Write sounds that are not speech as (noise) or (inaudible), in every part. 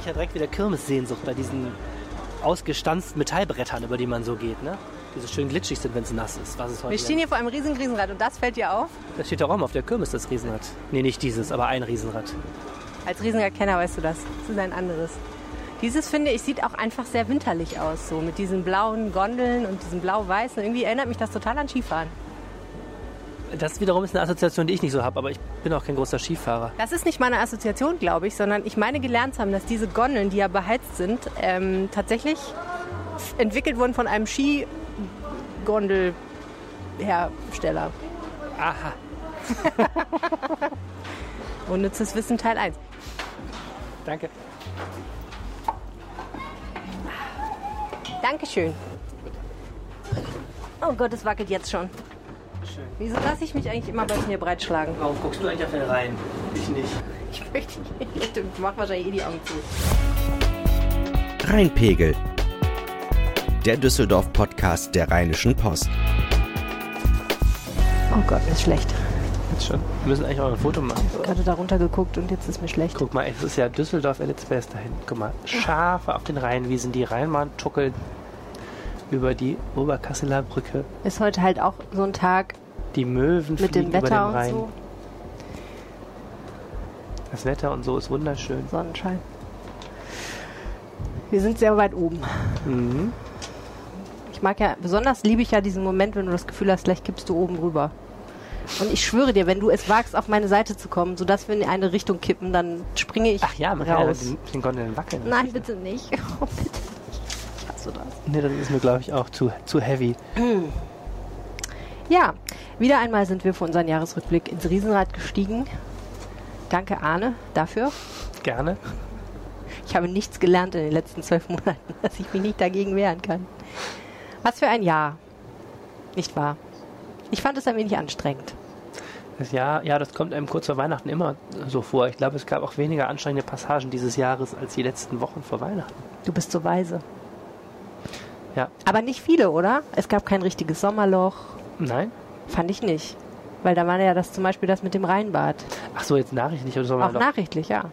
kriege ich ja direkt wieder Kirmessehnsucht bei diesen ausgestanzten Metallbrettern, über die man so geht, ne? Die so schön glitschig sind, wenn es nass ist. Was ist heute Wir stehen hier vor einem riesigen Riesenrad und das fällt dir auf? Das steht doch auch mal auf der Kirmes, das Riesenrad. Nee, nicht dieses, aber ein Riesenrad. Als Riesenradkenner weißt du das. Das ist ein anderes. Dieses, finde ich, sieht auch einfach sehr winterlich aus, so mit diesen blauen Gondeln und diesem blau-weißen. Irgendwie erinnert mich das total an Skifahren. Das wiederum ist eine Assoziation, die ich nicht so habe, aber ich bin auch kein großer Skifahrer. Das ist nicht meine Assoziation, glaube ich, sondern ich meine gelernt zu haben, dass diese Gondeln, die ja beheizt sind, ähm, tatsächlich entwickelt wurden von einem Skigondelhersteller. Aha. (laughs) Unnützes Wissen Teil 1. Danke. Dankeschön. Oh Gott, es wackelt jetzt schon. Schön. Wieso lasse ich mich eigentlich immer bei mir breitschlagen? Warum guckst du eigentlich auf den Rhein? Ich nicht. Ich möchte nicht. Ich mach wahrscheinlich eh die Augen zu. Rheinpegel. Der Düsseldorf-Podcast der Rheinischen Post. Oh Gott, mir ist schlecht. Jetzt schon. Wir müssen eigentlich auch ein Foto machen. Ich habe gerade darunter geguckt und jetzt ist mir schlecht. Guck mal, es ist ja Düsseldorf at its best dahin. Guck mal, Schafe auf den Rheinwiesen, die Rheinbahn tuckelt über die Oberkasseler Brücke. Ist heute halt auch so ein Tag Die Möwen mit dem fliegen über den Wetter und Rhein. so. Das Wetter und so ist wunderschön. Sonnenschein. Wir sind sehr weit oben. Mhm. Ich mag ja, besonders liebe ich ja diesen Moment, wenn du das Gefühl hast, gleich kippst du oben rüber. Und ich schwöre dir, wenn du es wagst, auf meine Seite zu kommen, sodass wir in eine Richtung kippen, dann springe ich Ach ja, man kann ja raus. den, den Gondeln wackeln. Nein, bitte nicht. (laughs) Oh, bitte nicht. Ich hasse das. Nee, das ist mir, glaube ich, auch zu, zu heavy. Ja, wieder einmal sind wir für unseren Jahresrückblick ins Riesenrad gestiegen. Danke, Arne, dafür. Gerne. Ich habe nichts gelernt in den letzten zwölf Monaten, (laughs) dass ich mich nicht dagegen wehren kann. Was für ein Jahr. Nicht wahr? Ich fand es ein wenig anstrengend. Das Jahr, ja, das kommt einem kurz vor Weihnachten immer so vor. Ich glaube, es gab auch weniger anstrengende Passagen dieses Jahres als die letzten Wochen vor Weihnachten. Du bist so weise. Ja. Aber nicht viele, oder? Es gab kein richtiges Sommerloch. Nein? Fand ich nicht. Weil da war ja das zum Beispiel das mit dem Rheinbad. Ach so, jetzt nachrichtlich oder so. Auch nachrichtlich, ja.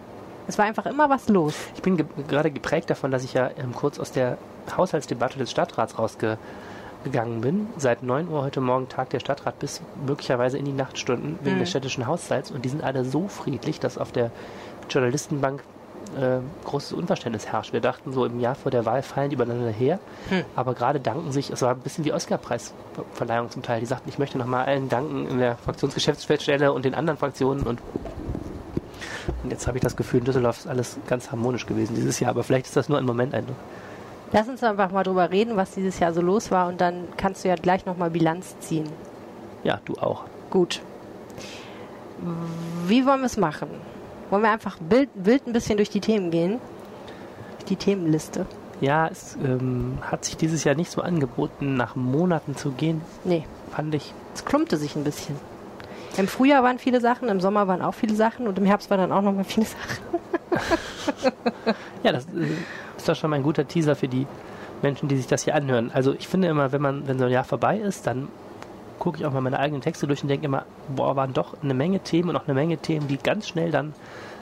Es war einfach immer was los. Ich bin ge gerade geprägt davon, dass ich ja ähm, kurz aus der Haushaltsdebatte des Stadtrats rausgegangen bin. Seit 9 Uhr heute Morgen tagt der Stadtrat bis möglicherweise in die Nachtstunden wegen Mhm. des städtischen Haushalts und die sind alle so friedlich, dass auf der Journalistenbank äh, großes Unverständnis herrscht. Wir dachten so im Jahr vor der Wahl fallen die übereinander her, Hm. aber gerade danken sich, es war ein bisschen wie Oscar-Preisverleihung zum Teil. Die sagten, ich möchte nochmal allen danken in der Fraktionsgeschäftsstelle und den anderen Fraktionen und und jetzt habe ich das Gefühl, in Düsseldorf ist alles ganz harmonisch gewesen dieses Jahr, aber vielleicht ist das nur ein Momenteindruck. Lass uns einfach mal drüber reden, was dieses Jahr so los war und dann kannst du ja gleich nochmal Bilanz ziehen. Ja, du auch. Gut. Wie wollen wir es machen? Wollen wir einfach wild, wild ein bisschen durch die Themen gehen? Durch die Themenliste. Ja, es ähm, hat sich dieses Jahr nicht so angeboten, nach Monaten zu gehen, Nee, fand ich. es klumpte sich ein bisschen. Im Frühjahr waren viele Sachen, im Sommer waren auch viele Sachen und im Herbst waren dann auch nochmal viele Sachen. (laughs) Ja, das äh, ist doch schon mal ein guter Teaser für die Menschen, die sich das hier anhören. Also ich finde immer, wenn man, wenn so ein Jahr vorbei ist, dann gucke ich auch mal meine eigenen Texte durch und denke immer, boah, waren doch eine Menge Themen und auch eine Menge Themen, die ganz schnell dann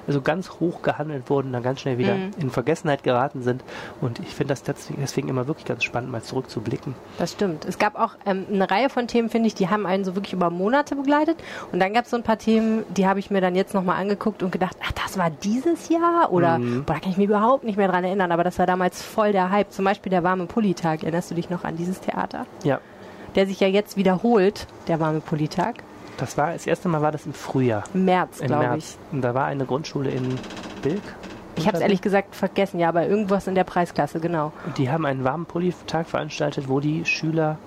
also ganz hoch gehandelt wurden, dann ganz schnell wieder Mhm. in Vergessenheit geraten sind. Und ich finde das deswegen, immer wirklich ganz spannend, mal zurückzublicken. Das stimmt. Es gab auch ähm, eine Reihe von Themen, finde ich, die haben einen so wirklich über Monate begleitet. Und dann gab es so ein paar Themen, die habe ich mir dann jetzt nochmal angeguckt und gedacht, ach, das war dieses Jahr? Oder, Mhm. boah, da kann ich mich überhaupt nicht mehr dran erinnern. Aber das war damals voll der Hype. Zum Beispiel der warme Pullitag. Erinnerst du dich noch an dieses Theater? Ja, Der sich ja jetzt wiederholt, der warme Pullitag. das war, das erste Mal war das im Frühjahr. Im März, glaube ich. März. Und da war eine Grundschule in Bilk. Ich habe es ehrlich gesagt vergessen, ja, aber irgendwas in der Preisklasse, genau. Und die haben einen warmen Pulli-Tag veranstaltet, wo die Schüler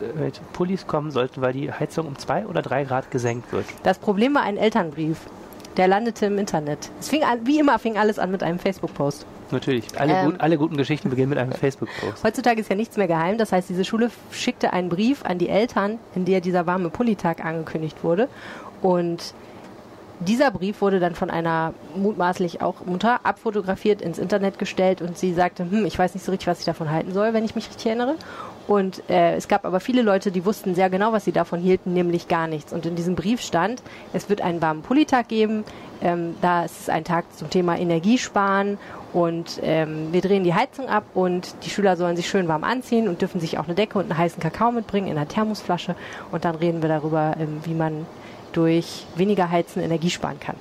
äh, mit Pullis kommen sollten, weil die Heizung um zwei oder drei Grad gesenkt wird. Das Problem war ein Elternbrief. Der landete im Internet. Es fing an, wie immer fing alles an mit einem Facebook-Post. Natürlich. Alle, Ähm. gut, alle guten Geschichten beginnen mit einem Facebook-Post. Heutzutage ist ja nichts mehr geheim. Das heißt, diese Schule schickte einen Brief an die Eltern, in der dieser warme Pullitag angekündigt wurde. Und dieser Brief wurde dann von einer mutmaßlich auch Mutter abfotografiert, ins Internet gestellt und sie sagte, hm, ich weiß nicht so richtig, was ich davon halten soll, wenn ich mich richtig erinnere. Und äh, es gab aber viele Leute, die wussten sehr genau, was sie davon hielten, nämlich gar nichts. Und in diesem Brief stand, es wird einen warmen Pulitag geben. Ähm, da ist es ein Tag zum Thema Energiesparen und ähm, wir drehen die Heizung ab und die Schüler sollen sich schön warm anziehen und dürfen sich auch eine Decke und einen heißen Kakao mitbringen in einer Thermosflasche. Und dann reden wir darüber, ähm, wie man durch weniger Heizen Energie sparen kann.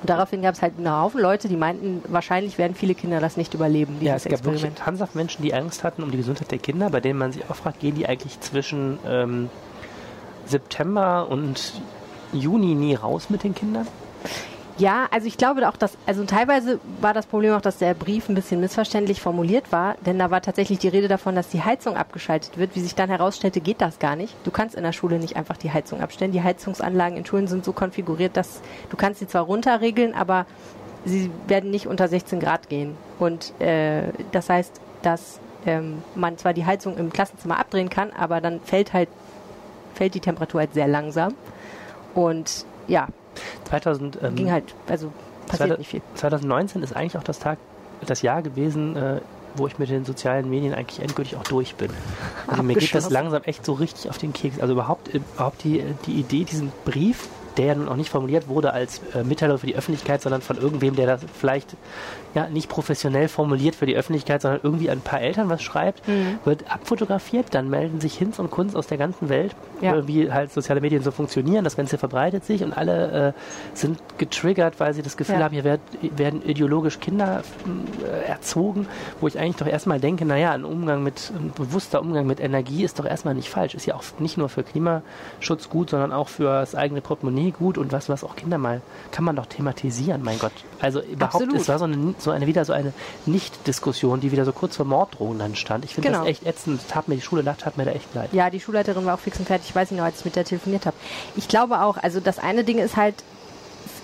Und daraufhin gab es halt einen Haufen Leute, die meinten, wahrscheinlich werden viele Kinder das nicht überleben, dieses ja, es gab Experiment. wirklich ernsthaft Menschen, die Angst hatten um die Gesundheit der Kinder, bei denen man sich auch fragt, gehen die eigentlich zwischen ähm, September und Juni nie raus mit den Kindern? Ja, also ich glaube auch, dass, also teilweise war das Problem auch, dass der Brief ein bisschen missverständlich formuliert war, denn da war tatsächlich die Rede davon, dass die Heizung abgeschaltet wird. Wie sich dann herausstellte, geht das gar nicht. Du kannst in der Schule nicht einfach die Heizung abstellen. Die Heizungsanlagen in Schulen sind so konfiguriert, dass du kannst sie zwar runterregeln, aber sie werden nicht unter 16 Grad gehen. Und äh, das heißt, dass ähm, man zwar die Heizung im Klassenzimmer abdrehen kann, aber dann fällt halt fällt die Temperatur halt sehr langsam. Und ja, 2000, ähm, ging halt, also passiert 2000, nicht viel. 2019 ist eigentlich auch das Tag, das Jahr gewesen, äh, wo ich mit den sozialen Medien eigentlich endgültig auch durch bin. Also mir geht das langsam echt so richtig auf den Keks. Also überhaupt, überhaupt die, die Idee, diesen Brief der ja nun auch nicht formuliert wurde als äh, Mitteilung für die Öffentlichkeit, sondern von irgendwem, der das vielleicht ja nicht professionell formuliert für die Öffentlichkeit, sondern irgendwie ein paar Eltern was schreibt, mhm. wird abfotografiert, dann melden sich Hinz und Kunst aus der ganzen Welt, ja. äh, wie halt soziale Medien so funktionieren, das Ganze verbreitet sich und alle äh, sind getriggert, weil sie das Gefühl ja. haben, hier werd, werden ideologisch Kinder äh, erzogen, wo ich eigentlich doch erstmal denke, naja, ein Umgang mit, ein bewusster Umgang mit Energie ist doch erstmal nicht falsch, ist ja auch nicht nur für Klimaschutz gut, sondern auch für das eigene Portemonnaie Portemonnaie gut und was, was auch Kinder mal, kann man doch thematisieren, mein Gott. Also überhaupt, Absolut. es war so eine, so eine, wieder so eine Nicht-Diskussion, die wieder so kurz vor Morddrohungen dann stand. Ich finde genau. das echt ätzend. Tat mir die Schule nach, tat mir da echt leid. Ja, die Schulleiterin war auch fix und fertig. Ich weiß nicht noch, als ich mit der telefoniert habe. Ich glaube auch, also das eine Ding ist halt,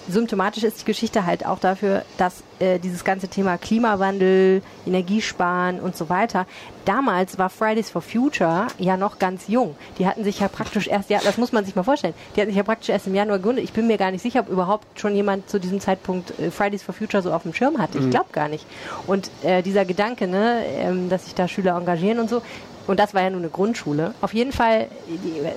symptomatisch ist die Geschichte halt auch dafür, dass äh, dieses ganze Thema Klimawandel, Energiesparen und so weiter, damals war Fridays for Future ja noch ganz jung. Die hatten sich ja praktisch erst, ja, das muss man sich mal vorstellen, die hatten sich ja praktisch erst im Januar gegründet. Ich bin mir gar nicht sicher, ob überhaupt schon jemand zu diesem Zeitpunkt äh, Fridays for Future so auf dem Schirm hatte. Ich mhm. glaube gar nicht. Und äh, dieser Gedanke, ne, ähm, dass sich da Schüler engagieren und so, und das war ja nur eine Grundschule. Auf jeden Fall,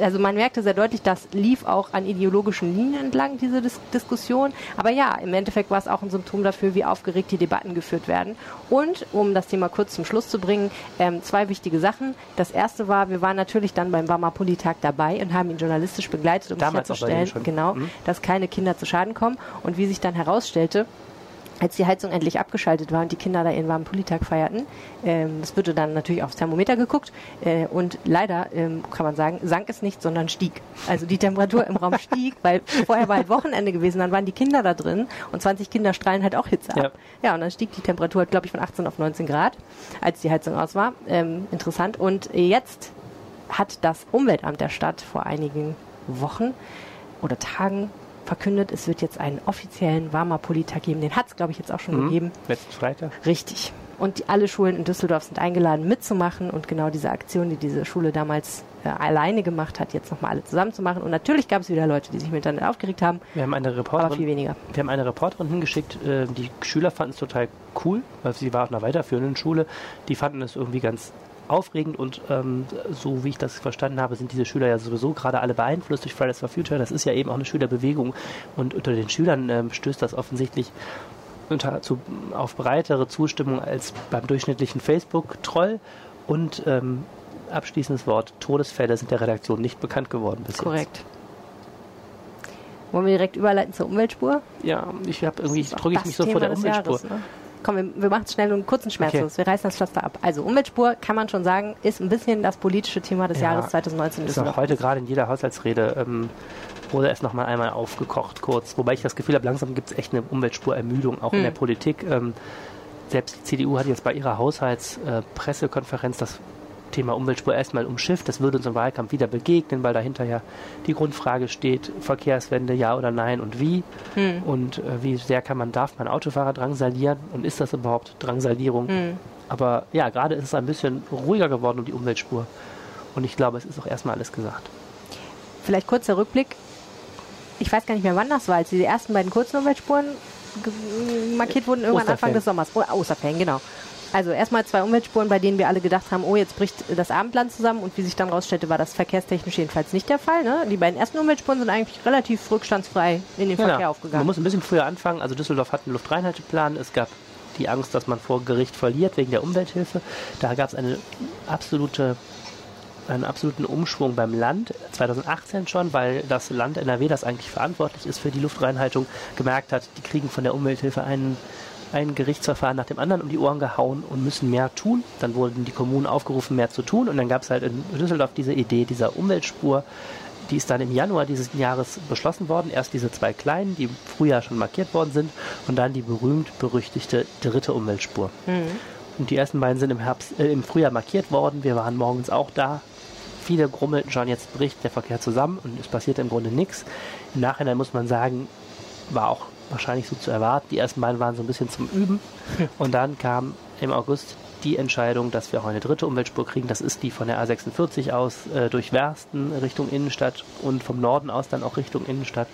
also man merkte sehr deutlich, das lief auch an ideologischen Linien entlang, diese Dis Diskussion. Aber ja, im Endeffekt war es auch ein Symptom dafür, wie aufgeregt die Debatten geführt werden. Und um das Thema kurz zum Schluss zu bringen, ähm, zwei wichtige Sachen. Das erste war, wir waren natürlich dann beim Bamapuli-Tag dabei und haben ihn journalistisch begleitet, um Damals sicherzustellen, genau, mhm. dass keine Kinder zu Schaden kommen. Und wie sich dann herausstellte, als die Heizung endlich abgeschaltet war und die Kinder da ihren warmen Pulitag feierten, ähm, es wurde dann natürlich aufs Thermometer geguckt äh, und leider ähm, kann man sagen, sank es nicht, sondern stieg. Also die Temperatur im Raum stieg, weil vorher war halt Wochenende gewesen, dann waren die Kinder da drin und 20 Kinder strahlen halt auch Hitze ab. Ja, ja und dann stieg die Temperatur, glaube ich, von 18 auf 19 Grad, als die Heizung aus war. Ähm, interessant. Und jetzt hat das Umweltamt der Stadt vor einigen Wochen oder Tagen verkündet, es wird jetzt einen offiziellen Warmer-Politag geben. Den hat es, glaube ich, jetzt auch schon mhm. gegeben. Letzten Freitag. Richtig. Und die, alle Schulen in Düsseldorf sind eingeladen mitzumachen und genau diese Aktion, die diese Schule damals äh, alleine gemacht hat, jetzt nochmal alle zusammen zu machen. Und natürlich gab es wieder Leute, die sich mit Internet aufgeregt haben. Wir haben eine Reporterin, aber viel weniger. Wir haben eine Reporterin hingeschickt, äh, die Schüler fanden es total cool, weil sie war auf einer weiterführenden Schule. Die fanden es irgendwie ganz aufregend und ähm, so wie ich das verstanden habe, sind diese Schüler ja sowieso gerade alle beeinflusst durch Fridays for Future. Das ist ja eben auch eine Schülerbewegung und unter den Schülern ähm, stößt das offensichtlich unter, zu, auf breitere Zustimmung als beim durchschnittlichen Facebook-Troll und ähm, abschließendes Wort, Todesfälle sind der Redaktion nicht bekannt geworden bis Korrekt. jetzt. Wollen wir direkt überleiten zur Umweltspur? Ja, ich habe irgendwie drücke ich mich so vor der Umweltspur. Jahres, ne? Komm, wir, wir machen es schnell und kurzen Schmerzlos. Okay. Wir reißen das Pflaster ab. Also Umweltspur, kann man schon sagen, ist ein bisschen das politische Thema des ja, Jahres 2019. Ist auch heute gerade in jeder Haushaltsrede ähm, wurde es nochmal einmal aufgekocht kurz. Wobei ich das Gefühl habe, langsam gibt es echt eine Umweltspurermüdung, auch hm. in der Politik. Ähm, selbst die CDU hat jetzt bei ihrer Haushaltspressekonferenz äh, das Thema Umweltspur erstmal umschifft. Das würde uns im Wahlkampf wieder begegnen, weil dahinter ja die Grundfrage steht, Verkehrswende ja oder nein und wie. Hm. Und äh, wie sehr kann man, darf man Autofahrer drangsalieren und ist das überhaupt Drangsalierung? Hm. Aber ja, gerade ist es ein bisschen ruhiger geworden um die Umweltspur. Und ich glaube, es ist auch erstmal alles gesagt. Vielleicht kurzer Rückblick. Ich weiß gar nicht mehr, wann das war, als die ersten beiden kurzen Umweltspuren markiert wurden, irgendwann Osterferien. Anfang des Sommers. Oh, Osterferien, genau. Also erstmal zwei Umweltspuren, bei denen wir alle gedacht haben, oh, jetzt bricht das Abendland zusammen und wie sich dann rausstellte, war das verkehrstechnisch jedenfalls nicht der Fall. Ne? Die beiden ersten Umweltspuren sind eigentlich relativ rückstandsfrei in den Genau. Verkehr aufgegangen. Man muss ein bisschen früher anfangen. Also Düsseldorf hat einen Luftreinhalteplan. Es gab die Angst, dass man vor Gericht verliert wegen der Umwelthilfe. Da gab es eine absolute einen absoluten Umschwung beim Land 2018 schon, weil das Land NRW, das eigentlich verantwortlich ist für die Luftreinhaltung, gemerkt hat, die kriegen von der Umwelthilfe einen, ein Gerichtsverfahren nach dem anderen um die Ohren gehauen und müssen mehr tun. Dann wurden die Kommunen aufgerufen, mehr zu tun. Und dann gab es halt in Düsseldorf diese Idee dieser Umweltspur. Die ist dann im Januar dieses Jahres beschlossen worden. Erst diese zwei kleinen, die im Frühjahr schon markiert worden sind, und dann die berühmt-berüchtigte dritte Umweltspur. Und die ersten beiden sind im, Herbst, äh, im Frühjahr markiert worden. Wir waren morgens auch da. Viele grummelten schon, jetzt bricht der Verkehr zusammen und es passiert im Grunde nichts. Im Nachhinein muss man sagen, war auch wahrscheinlich so zu erwarten. Die ersten beiden waren so ein bisschen zum Üben. (laughs) Und dann kam im August die Entscheidung, dass wir auch eine dritte Umweltspur kriegen. Das ist die von der A46 aus äh, durch Wersten Richtung Innenstadt und vom Norden aus dann auch Richtung Innenstadt.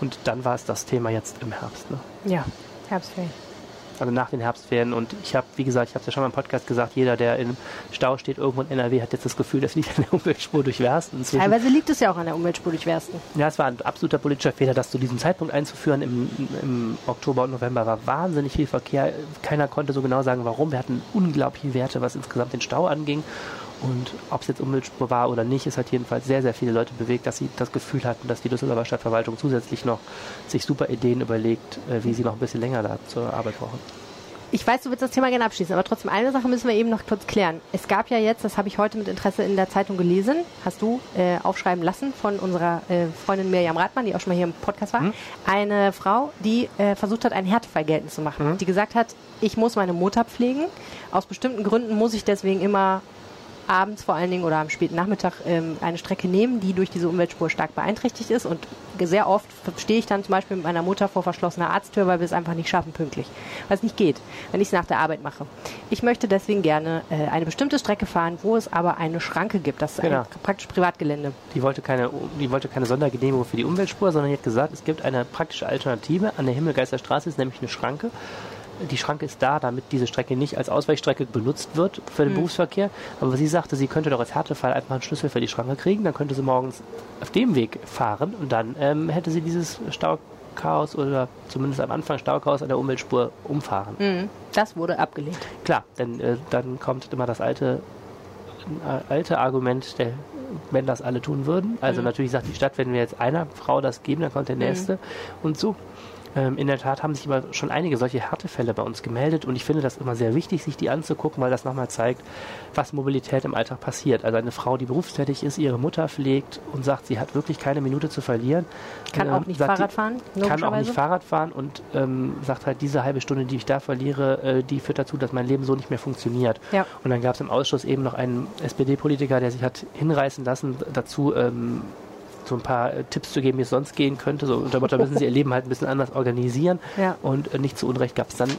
Und dann war es das Thema jetzt im Herbst. Ne? ja, Herbstferien. Also nach den Herbstferien. Und ich habe, wie gesagt, ich habe es ja schon mal im Podcast gesagt, jeder, der im Stau steht irgendwo in NRW, hat jetzt das Gefühl, das liegt (laughs) an der Umweltspur durch Wersten. Inzwischen Teilweise liegt es ja auch an der Umweltspur durch Wersten. ja, es war ein absoluter politischer Fehler, das zu diesem Zeitpunkt einzuführen. Im, Im Oktober und November war wahnsinnig viel Verkehr. Keiner konnte so genau sagen, warum. Wir hatten unglaubliche Werte, was insgesamt den Stau anging. Und ob es jetzt Umweltspur war oder nicht, es hat jedenfalls sehr, sehr viele Leute bewegt, dass sie das Gefühl hatten, dass die Düsseldorfer Stadtverwaltung zusätzlich noch sich super Ideen überlegt, äh, wie sie noch ein bisschen länger da zur Arbeit brauchen. Ich weiß, du willst das Thema gerne abschließen, aber trotzdem eine Sache müssen wir eben noch kurz klären. Es gab ja jetzt, das habe ich heute mit Interesse in der Zeitung gelesen, hast du äh, aufschreiben lassen von unserer äh, Freundin Mirjam Rathmann, die auch schon mal hier im Podcast war, eine Frau, die äh, versucht hat, einen Härtefall geltend zu machen. Die gesagt hat, ich muss meine Mutter pflegen. Aus bestimmten Gründen muss ich deswegen immer abends vor allen Dingen oder am späten Nachmittag ähm, eine Strecke nehmen, die durch diese Umweltspur stark beeinträchtigt ist. Und sehr oft stehe ich dann zum Beispiel mit meiner Mutter vor verschlossener Arzttür, weil wir es einfach nicht schaffen pünktlich. Weil es nicht geht, wenn ich es nach der Arbeit mache. Ich möchte deswegen gerne äh, eine bestimmte Strecke fahren, wo es aber eine Schranke gibt. Das ist Genau. praktisch Privatgelände. Die wollte, keine, die wollte keine Sondergenehmigung für die Umweltspur, sondern die hat gesagt, es gibt eine praktische Alternative. An der Himmelgeisterstraße ist nämlich eine Schranke. Die Schranke ist da, damit diese Strecke nicht als Ausweichstrecke benutzt wird für den Berufsverkehr. Aber sie sagte, sie könnte doch als Härtefall einfach einen Schlüssel für die Schranke kriegen. Dann könnte sie morgens auf dem Weg fahren und dann ähm, hätte sie dieses Stauchaos oder zumindest am Anfang Stauchaos an der Umweltspur umfahren. Mhm. Das wurde abgelehnt. Klar, denn äh, dann kommt immer das alte, äh, alte Argument, der, wenn das alle tun würden. Also natürlich sagt die Stadt, wenn wir jetzt einer Frau das geben, dann kommt der nächste und so. Ähm, in der Tat haben sich aber schon einige solche Härtefälle bei uns gemeldet und ich finde das immer sehr wichtig, sich die anzugucken, weil das nochmal zeigt, was Mobilität im Alltag passiert. Also eine Frau, die berufstätig ist, ihre Mutter pflegt und sagt, sie hat wirklich keine Minute zu verlieren. Kann ähm, auch nicht die- Fahrrad fahren, kann auch nicht Fahrrad fahren und ähm, sagt halt, diese halbe Stunde, die ich da verliere, äh, die führt dazu, dass mein Leben so nicht mehr funktioniert. Ja. Und dann gab es im Ausschuss eben noch einen SPD-Politiker, der sich hat hinreißen lassen, dazu ähm, so ein paar äh, Tipps zu geben, wie es sonst gehen könnte. So unter Motto, müssen sie ihr Leben halt ein bisschen anders organisieren. (laughs) Ja. Und äh, nicht zu Unrecht gab es dann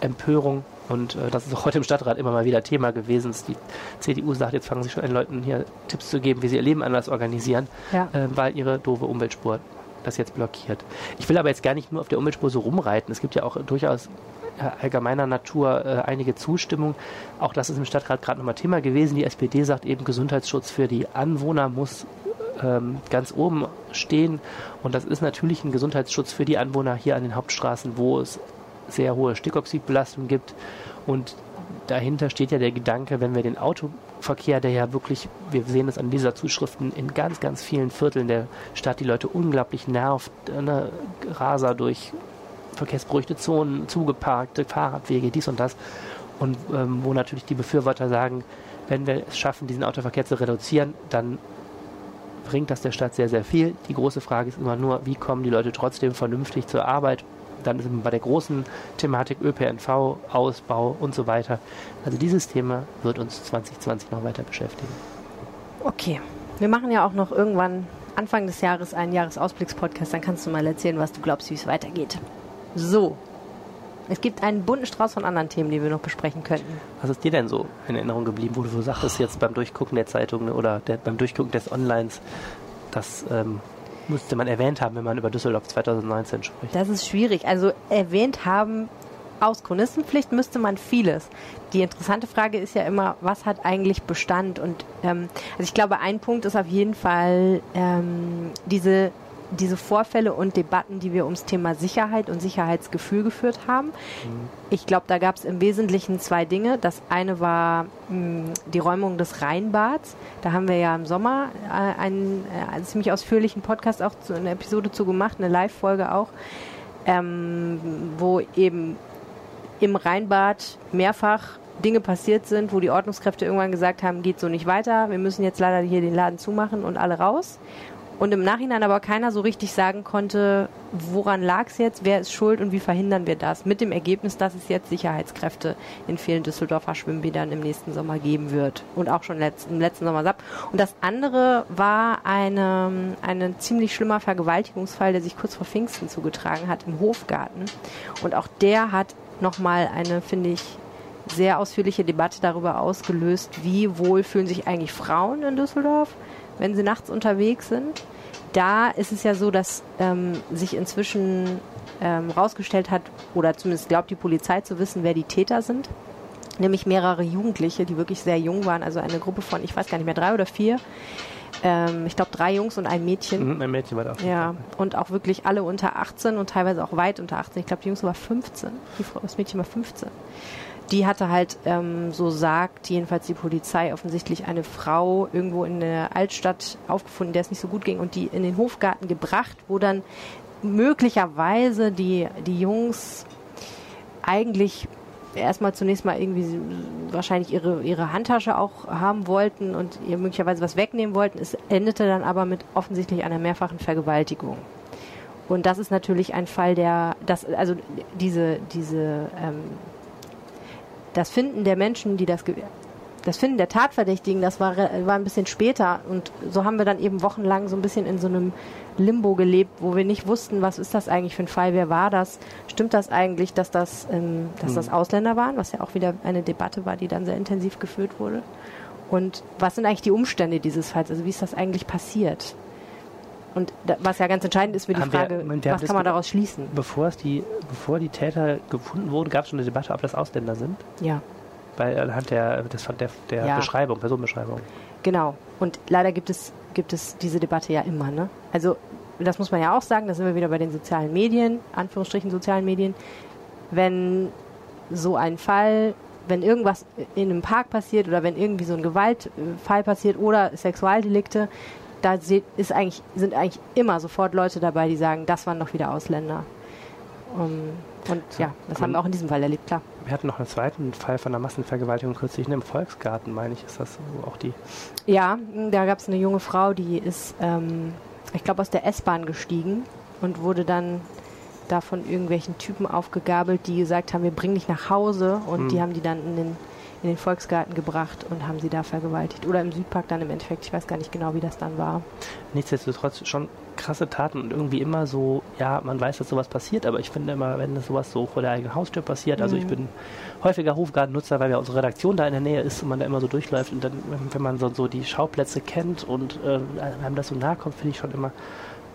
Empörung. Und äh, das ist auch heute im Stadtrat immer mal wieder Thema gewesen. Die CDU sagt, jetzt fangen sie schon an, Leuten hier Tipps zu geben, wie sie ihr Leben anders organisieren, Ja. äh, weil ihre doofe Umweltspur das jetzt blockiert. Ich will aber jetzt gar nicht nur auf der Umweltspur so rumreiten. Es gibt ja auch durchaus äh, allgemeiner Natur äh, einige Zustimmung. Auch das ist im Stadtrat gerade nochmal Thema gewesen. Die SPD sagt eben, Gesundheitsschutz für die Anwohner muss ähm, ganz oben stehen. Und das ist natürlich ein Gesundheitsschutz für die Anwohner hier an den Hauptstraßen, wo es sehr hohe Stickoxidbelastung gibt. Und dahinter steht ja der Gedanke, wenn wir den Autoverkehr, der ja wirklich, wir sehen es an dieser Zuschriften, in ganz, ganz vielen Vierteln der Stadt die Leute unglaublich nervt, ne, Raser durch verkehrsberuhigte Zonen, zugeparkte Fahrradwege, dies und das. Und ähm, wo natürlich die Befürworter sagen, wenn wir es schaffen, diesen Autoverkehr zu reduzieren, dann bringt das der Stadt sehr, sehr viel. Die große Frage ist immer nur, wie kommen die Leute trotzdem vernünftig zur Arbeit? Dann sind wir bei der großen Thematik ÖPNV, Ausbau und so weiter. Also dieses Thema wird uns 2020 noch weiter beschäftigen. Okay. Wir machen ja auch noch irgendwann Anfang des Jahres einen Jahresausblicks-Podcast. Dann kannst du mal erzählen, was du glaubst, wie es weitergeht. So. Es gibt einen bunten Strauß von anderen Themen, die wir noch besprechen könnten. Was ist dir denn so in Erinnerung geblieben, wo du so sagtest jetzt beim Durchgucken der Zeitung oder der, beim Durchgucken des Onlines, das ähm, musste man erwähnt haben, wenn man über Düsseldorf 2019 spricht? Das ist schwierig. Also erwähnt haben Auskhronistenpflicht müsste man vieles. Die interessante Frage ist ja immer, was hat eigentlich Bestand? Und ähm, also ich glaube, ein Punkt ist auf jeden Fall ähm, diese diese Vorfälle und Debatten, die wir ums Thema Sicherheit und Sicherheitsgefühl geführt haben. Mhm. Ich glaube, da gab es im Wesentlichen zwei Dinge. Das eine war mh, die Räumung des Rheinbads. Da haben wir ja im Sommer äh, einen, äh, einen, ziemlich ausführlichen Podcast auch zu, eine Episode zu gemacht, eine Live-Folge auch, ähm, wo eben im Rheinbad mehrfach Dinge passiert sind, wo die Ordnungskräfte irgendwann gesagt haben, geht so nicht weiter, wir müssen jetzt leider hier den Laden zumachen und alle raus und im Nachhinein aber keiner so richtig sagen konnte, woran lag es jetzt, wer ist schuld und wie verhindern wir das. Mit dem Ergebnis, dass es jetzt Sicherheitskräfte in vielen Düsseldorfer Schwimmbädern im nächsten Sommer geben wird und auch schon letzten, im letzten Sommer gab. Und das andere war eine, ein ziemlich schlimmer Vergewaltigungsfall, der sich kurz vor Pfingsten zugetragen hat im Hofgarten. Und auch der hat nochmal eine, finde ich, sehr ausführliche Debatte darüber ausgelöst, wie wohl fühlen sich eigentlich Frauen in Düsseldorf, wenn sie nachts unterwegs sind da ist es ja so, dass ähm, sich inzwischen ähm, rausgestellt hat, oder zumindest glaubt die Polizei zu wissen, wer die Täter sind. Nämlich mehrere Jugendliche, die wirklich sehr jung waren, also eine Gruppe von, ich weiß gar nicht mehr, drei oder vier. Ähm, ich glaube, drei Jungs und ein Mädchen. Mhm, ein Mädchen war da. Ja, und auch wirklich alle unter 18 und teilweise auch weit unter 18. Ich glaube, die Jungs war 15, die Frau, das Mädchen war 15 die hatte halt, ähm, so sagt jedenfalls die Polizei, offensichtlich eine Frau irgendwo in der Altstadt aufgefunden, der es nicht so gut ging und die in den Hofgarten gebracht, wo dann möglicherweise die, die Jungs eigentlich erstmal zunächst mal irgendwie wahrscheinlich ihre, ihre Handtasche auch haben wollten und ihr möglicherweise was wegnehmen wollten. Es endete dann aber mit offensichtlich einer mehrfachen Vergewaltigung. Und das ist natürlich ein Fall, der, das, also diese, diese ähm, das Finden der Menschen, die das das Finden der Tatverdächtigen, das war, war ein bisschen später und so haben wir dann eben wochenlang so ein bisschen in so einem Limbo gelebt, wo wir nicht wussten, was ist das eigentlich für ein Fall, wer war das, stimmt das eigentlich, dass das, ähm, dass hm. das Ausländer waren, was ja auch wieder eine Debatte war, die dann sehr intensiv geführt wurde und was sind eigentlich die Umstände dieses Falls, also wie ist das eigentlich passiert? Und da, was ja ganz entscheidend ist für die haben Frage, wir, was kann man daraus schließen? Bevor, es die, bevor die Täter gefunden wurden, gab es schon eine Debatte, ob das Ausländer sind? Ja. Weil anhand der, des, der, der ja. Beschreibung, Personenbeschreibung. Genau. Und leider gibt es, gibt es diese Debatte ja immer. Ne? Also das muss man ja auch sagen, da sind wir wieder bei den sozialen Medien, Anführungsstrichen sozialen Medien. Wenn so ein Fall, wenn irgendwas in einem Park passiert oder wenn irgendwie so ein Gewaltfall passiert oder Sexualdelikte, da ist eigentlich, sind eigentlich immer sofort Leute dabei, die sagen, das waren doch wieder Ausländer. Um, und so, ja, das haben wir auch in diesem Fall erlebt, klar. Wir hatten noch einen zweiten Fall von einer Massenvergewaltigung kürzlich in einem Volksgarten, meine ich, ist das auch die? Ja, da gab es eine junge Frau, die ist, ähm, ich glaube, aus der S-Bahn gestiegen und wurde dann da von irgendwelchen Typen aufgegabelt, die gesagt haben, wir bringen dich nach Hause und hm. die haben die dann in den in den Volksgarten gebracht und haben sie da vergewaltigt. Oder im Südpark dann im Endeffekt. Ich weiß gar nicht genau, wie das dann war. Nichtsdestotrotz schon krasse Taten und irgendwie immer so, ja, man weiß, dass sowas passiert, aber ich finde immer, wenn das sowas so vor der eigenen Haustür passiert, also mhm. ich bin häufiger Hofgartennutzer, weil ja unsere Redaktion da in der Nähe ist und man da immer so durchläuft und dann, wenn man so, so die Schauplätze kennt und äh, einem das so nahe kommt, finde ich schon immer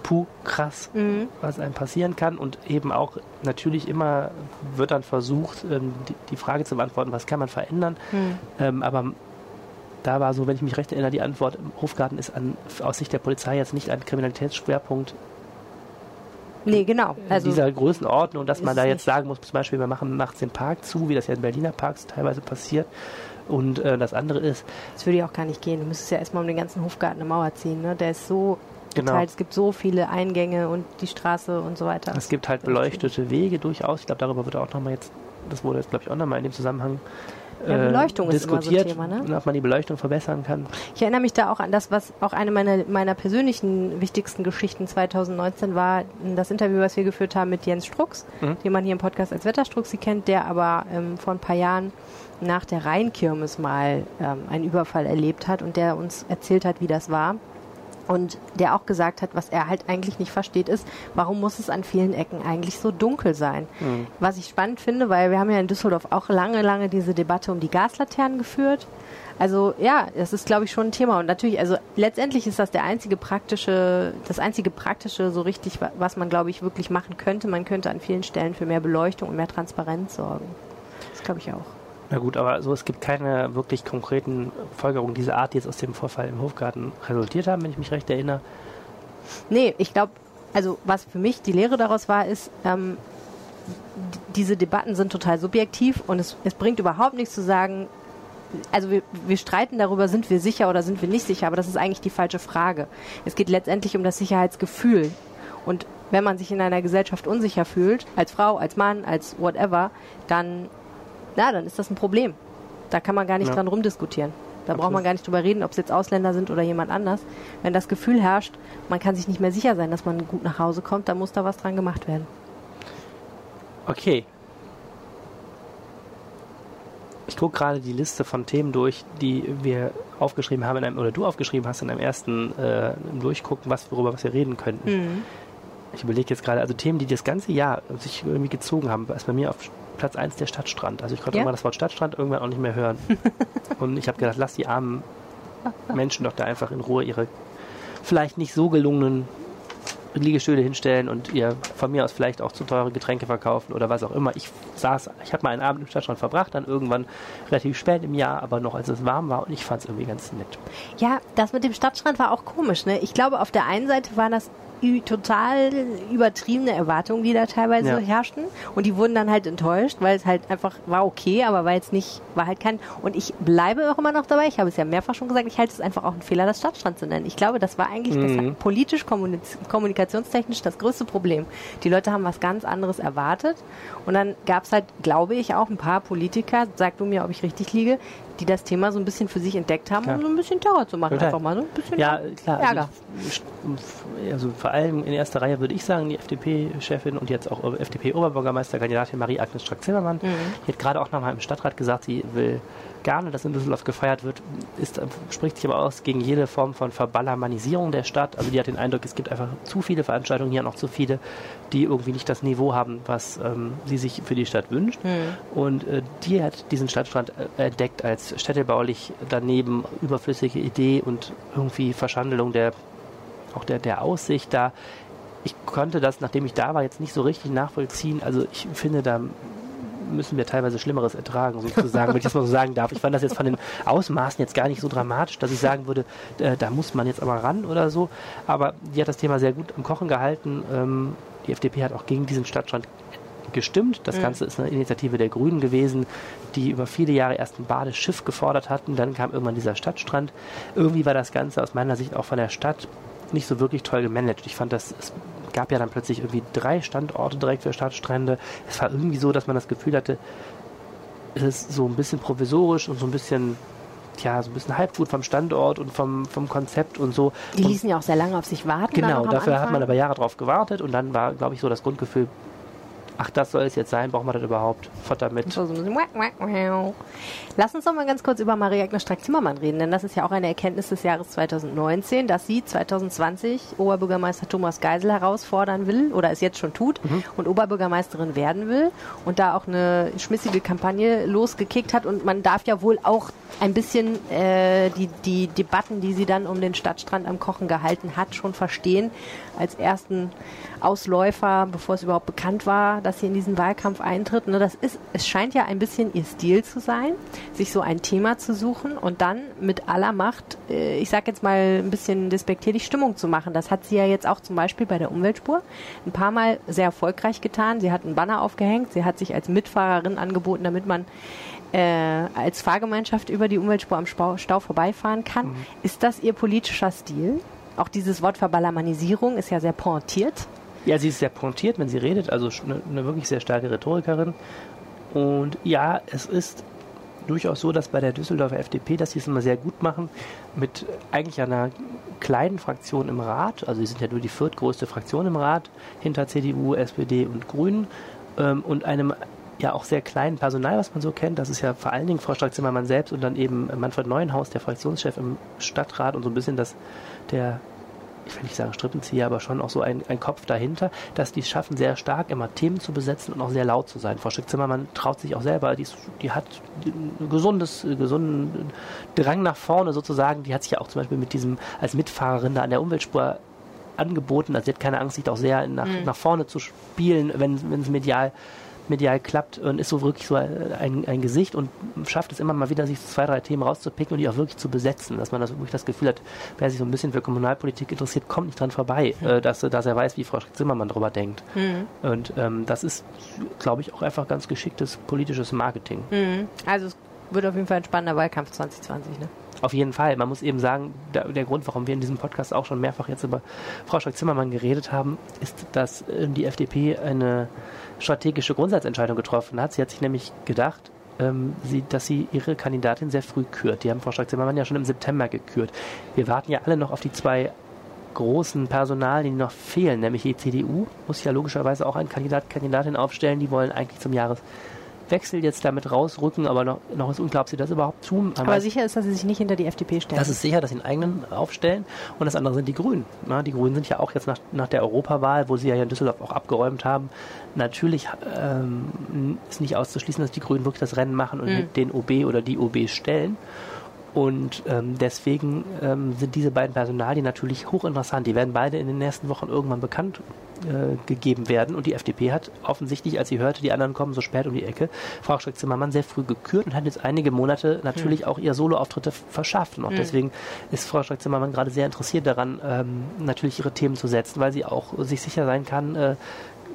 puh, krass, mhm. was einem passieren kann. Und eben auch natürlich immer wird dann versucht, ähm, die, Frage zu beantworten, was kann man verändern. Mhm. Ähm, aber da war so, wenn ich mich recht erinnere, die Antwort im Hofgarten ist an, aus Sicht der Polizei jetzt nicht ein Kriminalitätsschwerpunkt. Nee, genau. Also dieser Größenordnung, dass man da jetzt sagen muss, zum Beispiel, wir machen nachts den Park zu, wie das ja in Berliner Parks teilweise passiert. Und äh, das andere ist. Das würde ja auch gar nicht gehen. Du müsstest ja erstmal um den ganzen Hofgarten eine Mauer ziehen. Ne? Der ist so genau. Es gibt so viele Eingänge und die Straße und so weiter. Es gibt halt beleuchtete Wege durchaus. Ich glaube, darüber wird auch nochmal jetzt, das wurde jetzt glaube ich auch nochmal in dem Zusammenhang ja, Beleuchtung äh, diskutiert, ist immer so ein Thema, ne? ob man die Beleuchtung verbessern kann. Ich erinnere mich da auch an das, was auch eine meiner, meiner persönlichen wichtigsten Geschichten 2019 war, das Interview, was wir geführt haben mit Jens Strux, mhm. den man hier im Podcast als Wetterstruxi kennt, der aber ähm, vor ein paar Jahren nach der Rheinkirmes mal ähm, einen Überfall erlebt hat und der uns erzählt hat, wie das war und der auch gesagt hat, was er halt eigentlich nicht versteht, ist, warum muss es an vielen Ecken eigentlich so dunkel sein? Mhm. Was ich spannend finde, weil wir haben ja in Düsseldorf auch lange, lange diese Debatte um die Gaslaternen geführt. Also ja, das ist glaube ich schon ein Thema und natürlich, also letztendlich ist das der einzige praktische, das einzige praktische so richtig, was man glaube ich wirklich machen könnte. Man könnte an vielen Stellen für mehr Beleuchtung und mehr Transparenz sorgen. Das glaube ich auch. Na gut, aber so, es gibt keine wirklich konkreten Folgerungen dieser Art, die jetzt aus dem Vorfall im Hofgarten resultiert haben, wenn ich mich recht erinnere. Nee, ich glaube, also was für mich die Lehre daraus war, ist, ähm, diese Debatten sind total subjektiv und es, es bringt überhaupt nichts zu sagen, also wir, wir streiten darüber, sind wir sicher oder sind wir nicht sicher, aber das ist eigentlich die falsche Frage. Es geht letztendlich um das Sicherheitsgefühl. Und wenn man sich in einer Gesellschaft unsicher fühlt, als Frau, als Mann, als whatever, dann na, dann ist das ein Problem. Da kann man gar nicht ja. dran rumdiskutieren. Da Absolut. braucht man gar nicht drüber reden, ob es jetzt Ausländer sind oder jemand anders. Wenn das Gefühl herrscht, man kann sich nicht mehr sicher sein, dass man gut nach Hause kommt, dann muss da was dran gemacht werden. Okay. Ich gucke gerade die Liste von Themen durch, die wir aufgeschrieben haben, in einem, oder du aufgeschrieben hast in einem ersten äh, Durchgucken, was, worüber was wir reden könnten. Mhm. Ich überlege jetzt gerade, also Themen, die das ganze Jahr sich irgendwie gezogen haben, ist bei mir auf Platz 1 der Stadtstrand. Also ich konnte ja? immer das Wort Stadtstrand irgendwann auch nicht mehr hören. (laughs) und ich habe gedacht, lass die armen Menschen doch da einfach in Ruhe ihre vielleicht nicht so gelungenen Liegestühle hinstellen und ihr von mir aus vielleicht auch zu teure Getränke verkaufen oder was auch immer. Ich saß, ich habe mal einen Abend im Stadtstrand verbracht, dann irgendwann relativ spät im Jahr, aber noch als es warm war und ich fand es irgendwie ganz nett. Ja, das mit dem Stadtstrand war auch komisch. Ne? Ich glaube, auf der einen Seite war das total übertriebene Erwartungen, die da teilweise ja. herrschten. Und die wurden dann halt enttäuscht, weil es halt einfach war okay, aber war jetzt nicht, war halt kein. Und ich bleibe auch immer noch dabei. Ich habe es ja mehrfach schon gesagt, ich halte es einfach auch ein Fehler, das Stadtstrand zu nennen. Ich glaube, das war eigentlich mhm. das politisch, kommunikationstechnisch das größte Problem. Die Leute haben was ganz anderes erwartet. Und dann gab es halt, glaube ich, auch ein paar Politiker, sag du mir, ob ich richtig liege, die das Thema so ein bisschen für sich entdeckt haben, klar. um so ein bisschen Terror zu machen. Total. Einfach mal so ein bisschen ja, klar, Ärger. Also, also, vor allem in erster Reihe würde ich sagen, die FDP-Chefin und jetzt auch FDP-Oberbürgermeisterkandidatin Marie-Agnes Strack-Zimmermann, mhm. die hat gerade auch nochmal im Stadtrat gesagt, sie will gerne, dass in Düsseldorf gefeiert wird, ist, spricht sich aber aus gegen jede Form von Verballermanisierung der Stadt. Also die hat den Eindruck, es gibt einfach zu viele Veranstaltungen hier, noch zu viele, die irgendwie nicht das Niveau haben, was ähm, sie sich für die Stadt wünscht. Mhm. Und äh, die hat diesen Stadtstrand äh, entdeckt als städtebaulich daneben überflüssige Idee und irgendwie Verschandelung der auch der, der Aussicht da. Ich konnte das, nachdem ich da war, jetzt nicht so richtig nachvollziehen. Also ich finde, da müssen wir teilweise Schlimmeres ertragen, sozusagen, wenn ich das mal so sagen darf. Ich fand das jetzt von den Ausmaßen jetzt gar nicht so dramatisch, dass ich sagen würde, äh, da muss man jetzt aber ran oder so. Aber die hat das Thema sehr gut im Kochen gehalten. Ähm, die FDP hat auch gegen diesen Stadtstrand gestimmt. Das mhm. Ganze ist eine Initiative der Grünen gewesen, die über viele Jahre erst ein Badeschiff gefordert hatten. Dann kam irgendwann dieser Stadtstrand. Irgendwie war das Ganze aus meiner Sicht auch von der Stadt nicht so wirklich toll gemanagt. Ich fand, das gab ja dann plötzlich irgendwie drei Standorte direkt für Stadtstrände. Es war irgendwie so, dass man das Gefühl hatte, es ist so ein bisschen provisorisch und so ein bisschen ja, so ein bisschen halbgut vom Standort und vom, vom Konzept und so. Die ließen ja auch sehr lange auf sich warten. Genau, dafür hat man aber Jahre drauf gewartet und dann war, glaube ich, so das Grundgefühl, ach, das soll es jetzt sein, brauchen wir das überhaupt? Fort damit. Lass uns doch mal ganz kurz über Maria-Agnes Strack-Zimmermann reden, denn das ist ja auch eine Erkenntnis des Jahres 2019, dass sie 2020 Oberbürgermeister Thomas Geisel herausfordern will oder es jetzt schon tut mhm. und Oberbürgermeisterin werden will und da auch eine schmissige Kampagne losgekickt hat und man darf ja wohl auch ein bisschen äh, die, die Debatten, die sie dann um den Stadtstrand am Kochen gehalten hat, schon verstehen als ersten Ausläufer, bevor es überhaupt bekannt war, dass sie in diesen Wahlkampf eintritt. Ne, das ist, es scheint ja ein bisschen ihr Stil zu sein, sich so ein Thema zu suchen und dann mit aller Macht, äh, ich sag jetzt mal ein bisschen despektierlich Stimmung zu machen. Das hat sie ja jetzt auch zum Beispiel bei der Umweltspur ein paar Mal sehr erfolgreich getan. Sie hat einen Banner aufgehängt, sie hat sich als Mitfahrerin angeboten, damit man äh, als Fahrgemeinschaft über die Umweltspur am Stau, Stau vorbeifahren kann. Mhm. Ist das ihr politischer Stil? Auch dieses Wort Verbalamanisierung ist ja sehr pointiert. Ja, sie ist sehr pointiert, wenn sie redet, also eine, eine wirklich sehr starke Rhetorikerin. Und ja, es ist durchaus so, dass bei der Düsseldorfer FDP, dass sie es immer sehr gut machen, mit eigentlich einer kleinen Fraktion im Rat, also sie sind ja nur die viertgrößte Fraktion im Rat, hinter CDU, SPD und Grünen, ähm, und einem ja auch sehr kleinen Personal, was man so kennt. Das ist ja vor allen Dingen Frau Strack-Zimmermann selbst und dann eben Manfred Neuenhaus, der Fraktionschef im Stadtrat und so ein bisschen das, der ich will nicht sagen Strippenzieher, aber schon auch so ein, ein Kopf dahinter, dass die es schaffen, sehr stark immer Themen zu besetzen und auch sehr laut zu sein. Frau Schick-Zimmermann traut sich auch selber, die, die hat ein gesundes, gesunden Drang nach vorne sozusagen. Die hat sich ja auch zum Beispiel mit diesem, als Mitfahrerin da an der Umweltspur angeboten. Also sie hat keine Angst, sich auch sehr nach, mhm. nach vorne zu spielen, wenn es medial medial klappt und ist so wirklich so ein, ein Gesicht und schafft es immer mal wieder, sich zwei, drei Themen rauszupicken und die auch wirklich zu besetzen, dass man das wirklich das Gefühl hat, wer sich so ein bisschen für Kommunalpolitik interessiert, kommt nicht dran vorbei, mhm. äh, dass, dass er weiß, wie Frau Zimmermann darüber denkt. Mhm. Und ähm, das ist, glaube ich, auch einfach ganz geschicktes politisches Marketing. Mhm. Also es wird auf jeden Fall ein spannender Wahlkampf 2020, ne? Auf jeden Fall. Man muss eben sagen, der, Grund, warum wir in diesem Podcast auch schon mehrfach jetzt über Frau Schock-Zimmermann geredet haben, ist, dass äh, die FDP eine strategische Grundsatzentscheidung getroffen hat. Sie hat sich nämlich gedacht, ähm, dass sie ihre Kandidatin sehr früh kürt. Die haben Frau Strack-Zimmermann ja schon im September gekürt. Wir warten ja alle noch auf die zwei großen Personalien, die noch fehlen, nämlich die CDU muss ja logischerweise auch einen Kandidat, Kandidatin aufstellen. Die wollen eigentlich zum Jahres Wechsel jetzt damit rausrücken, aber noch, noch ist unklar, ob sie das überhaupt tun. Aber weiß, sicher ist, dass sie sich nicht hinter die FDP stellen. Das ist sicher, dass sie einen eigenen aufstellen. Und das andere sind die Grünen. Na, die Grünen sind ja auch jetzt nach, nach der Europawahl, wo sie ja hier in Düsseldorf auch abgeräumt haben, natürlich ähm, ist nicht auszuschließen, dass die Grünen wirklich das Rennen machen und mhm. den OB oder die OB stellen. Und ähm, deswegen ähm, sind diese beiden Personalien natürlich hochinteressant. Die werden beide in den nächsten Wochen irgendwann bekannt äh, gegeben werden. Und die FDP hat offensichtlich, als sie hörte, die anderen kommen so spät um die Ecke, Frau Schreck-Zimmermann sehr früh gekürt und hat jetzt einige Monate natürlich mhm. auch ihr Soloauftritte verschafft. Und auch mhm. deswegen ist Frau Schreck-Zimmermann gerade sehr interessiert daran, ähm, natürlich ihre Themen zu setzen, weil sie auch sich sicher sein kann, äh,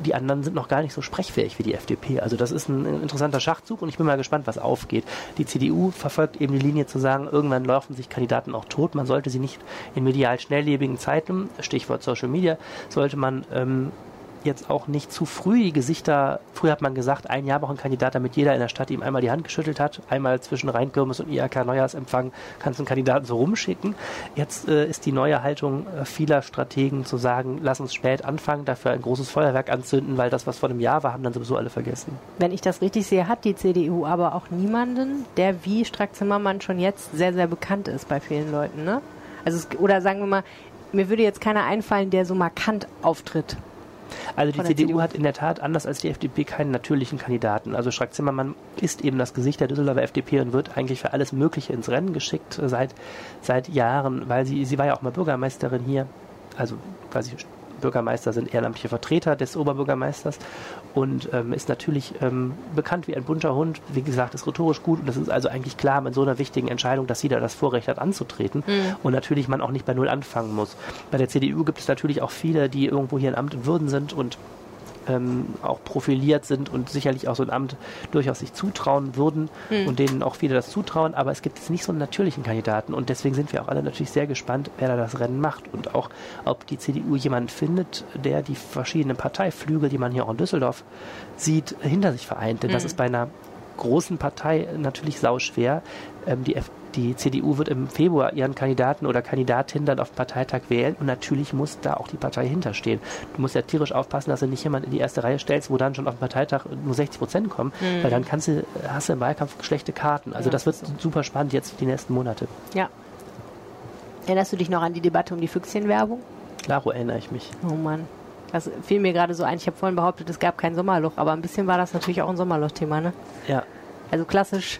die anderen sind noch gar nicht so sprechfähig wie die FDP. Also das ist ein interessanter Schachzug und ich bin mal gespannt, was aufgeht. Die CDU verfolgt eben die Linie zu sagen, irgendwann laufen sich Kandidaten auch tot. Man sollte sie nicht in medial schnelllebigen Zeiten, Stichwort Social Media, sollte man ähm, jetzt auch nicht zu früh die Gesichter, früher hat man gesagt, ein Jahr braucht ein Kandidat, damit jeder in der Stadt ihm einmal die Hand geschüttelt hat, einmal zwischen Rheinkirmes und IHK Neujahrsempfang kannst du einen Kandidaten so rumschicken. Jetzt äh, ist die neue Haltung äh, vieler Strategen zu sagen, lass uns spät anfangen, dafür ein großes Feuerwerk anzünden, weil das, was vor einem Jahr war, haben dann sowieso alle vergessen. Wenn ich das richtig sehe, hat die CDU aber auch niemanden, der wie Strack Zimmermann schon jetzt sehr, sehr bekannt ist bei vielen Leuten, ne? Also es, oder sagen wir mal, mir würde jetzt keiner einfallen, der so markant auftritt. Also die CDU, CDU, hat in der Tat, anders als die FDP, keinen natürlichen Kandidaten. Also Strack-Zimmermann ist eben das Gesicht der Düsseldorfer FDP und wird eigentlich für alles Mögliche ins Rennen geschickt seit, seit Jahren, weil sie, sie war ja auch mal Bürgermeisterin hier, also quasi Bürgermeister sind ehrenamtliche Vertreter des Oberbürgermeisters und ähm, ist natürlich ähm, bekannt wie ein bunter Hund. Wie gesagt, ist rhetorisch gut und das ist also eigentlich klar mit so einer wichtigen Entscheidung, dass sie da das Vorrecht hat anzutreten mhm. und natürlich man auch nicht bei Null anfangen muss. Bei der CDU gibt es natürlich auch viele, die irgendwo hier in Amt und Würden sind und ähm, auch profiliert sind und sicherlich auch so ein Amt durchaus sich zutrauen würden hm. und denen auch viele das zutrauen. Aber es gibt jetzt nicht so einen natürlichen Kandidaten und deswegen sind wir auch alle natürlich sehr gespannt, wer da das Rennen macht und auch, ob die CDU jemanden findet, der die verschiedenen Parteiflügel, die man hier auch in Düsseldorf sieht, hinter sich vereint. Denn hm. das ist bei einer großen Partei natürlich sauschwer. Ähm, die, F die CDU wird im Februar ihren Kandidaten oder Kandidatin dann auf dem Parteitag wählen und natürlich muss da auch die Partei hinterstehen. Du musst ja tierisch aufpassen, dass du nicht jemanden in die erste Reihe stellst, wo dann schon auf dem Parteitag nur 60 Prozent kommen, mhm. weil dann kannst du, hast du im Wahlkampf schlechte Karten. Also ja, das wird so. super spannend jetzt die nächsten Monate. Ja. Erinnerst du dich noch an die Debatte um die Füchschenwerbung? Klaro erinnere ich mich. Oh Mann. Das fiel mir gerade so ein. Ich habe vorhin behauptet, es gab kein Sommerloch, aber ein bisschen war das natürlich auch ein Sommerloch-Thema, ne? Ja. Also klassisch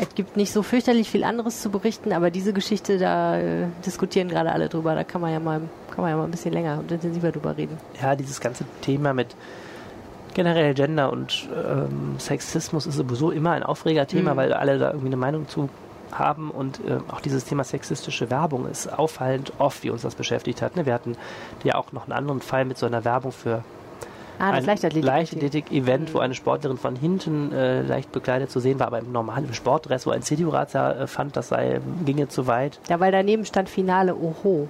es gibt nicht so fürchterlich viel anderes zu berichten, aber diese Geschichte, da äh, diskutieren gerade alle drüber. Da kann man ja mal, kann man ja mal ein bisschen länger und intensiver drüber reden. Ja, dieses ganze Thema mit generell Gender und ähm, Sexismus ist sowieso immer ein Aufregerthema, mhm. weil alle da irgendwie eine Meinung zu haben und äh, auch dieses Thema sexistische Werbung ist auffallend oft, wie uns das beschäftigt hat. Ne? Wir hatten ja auch noch einen anderen Fall mit so einer Werbung für Ah, das Leichtathletik-Event, Leichtathletik wo eine Sportlerin von hinten äh, leicht bekleidet zu sehen war, aber im normalen Sportdress, wo ein CDU-Ratsherr äh, fand, das sei, ginge zu weit. Ja, weil daneben stand Finale Oho,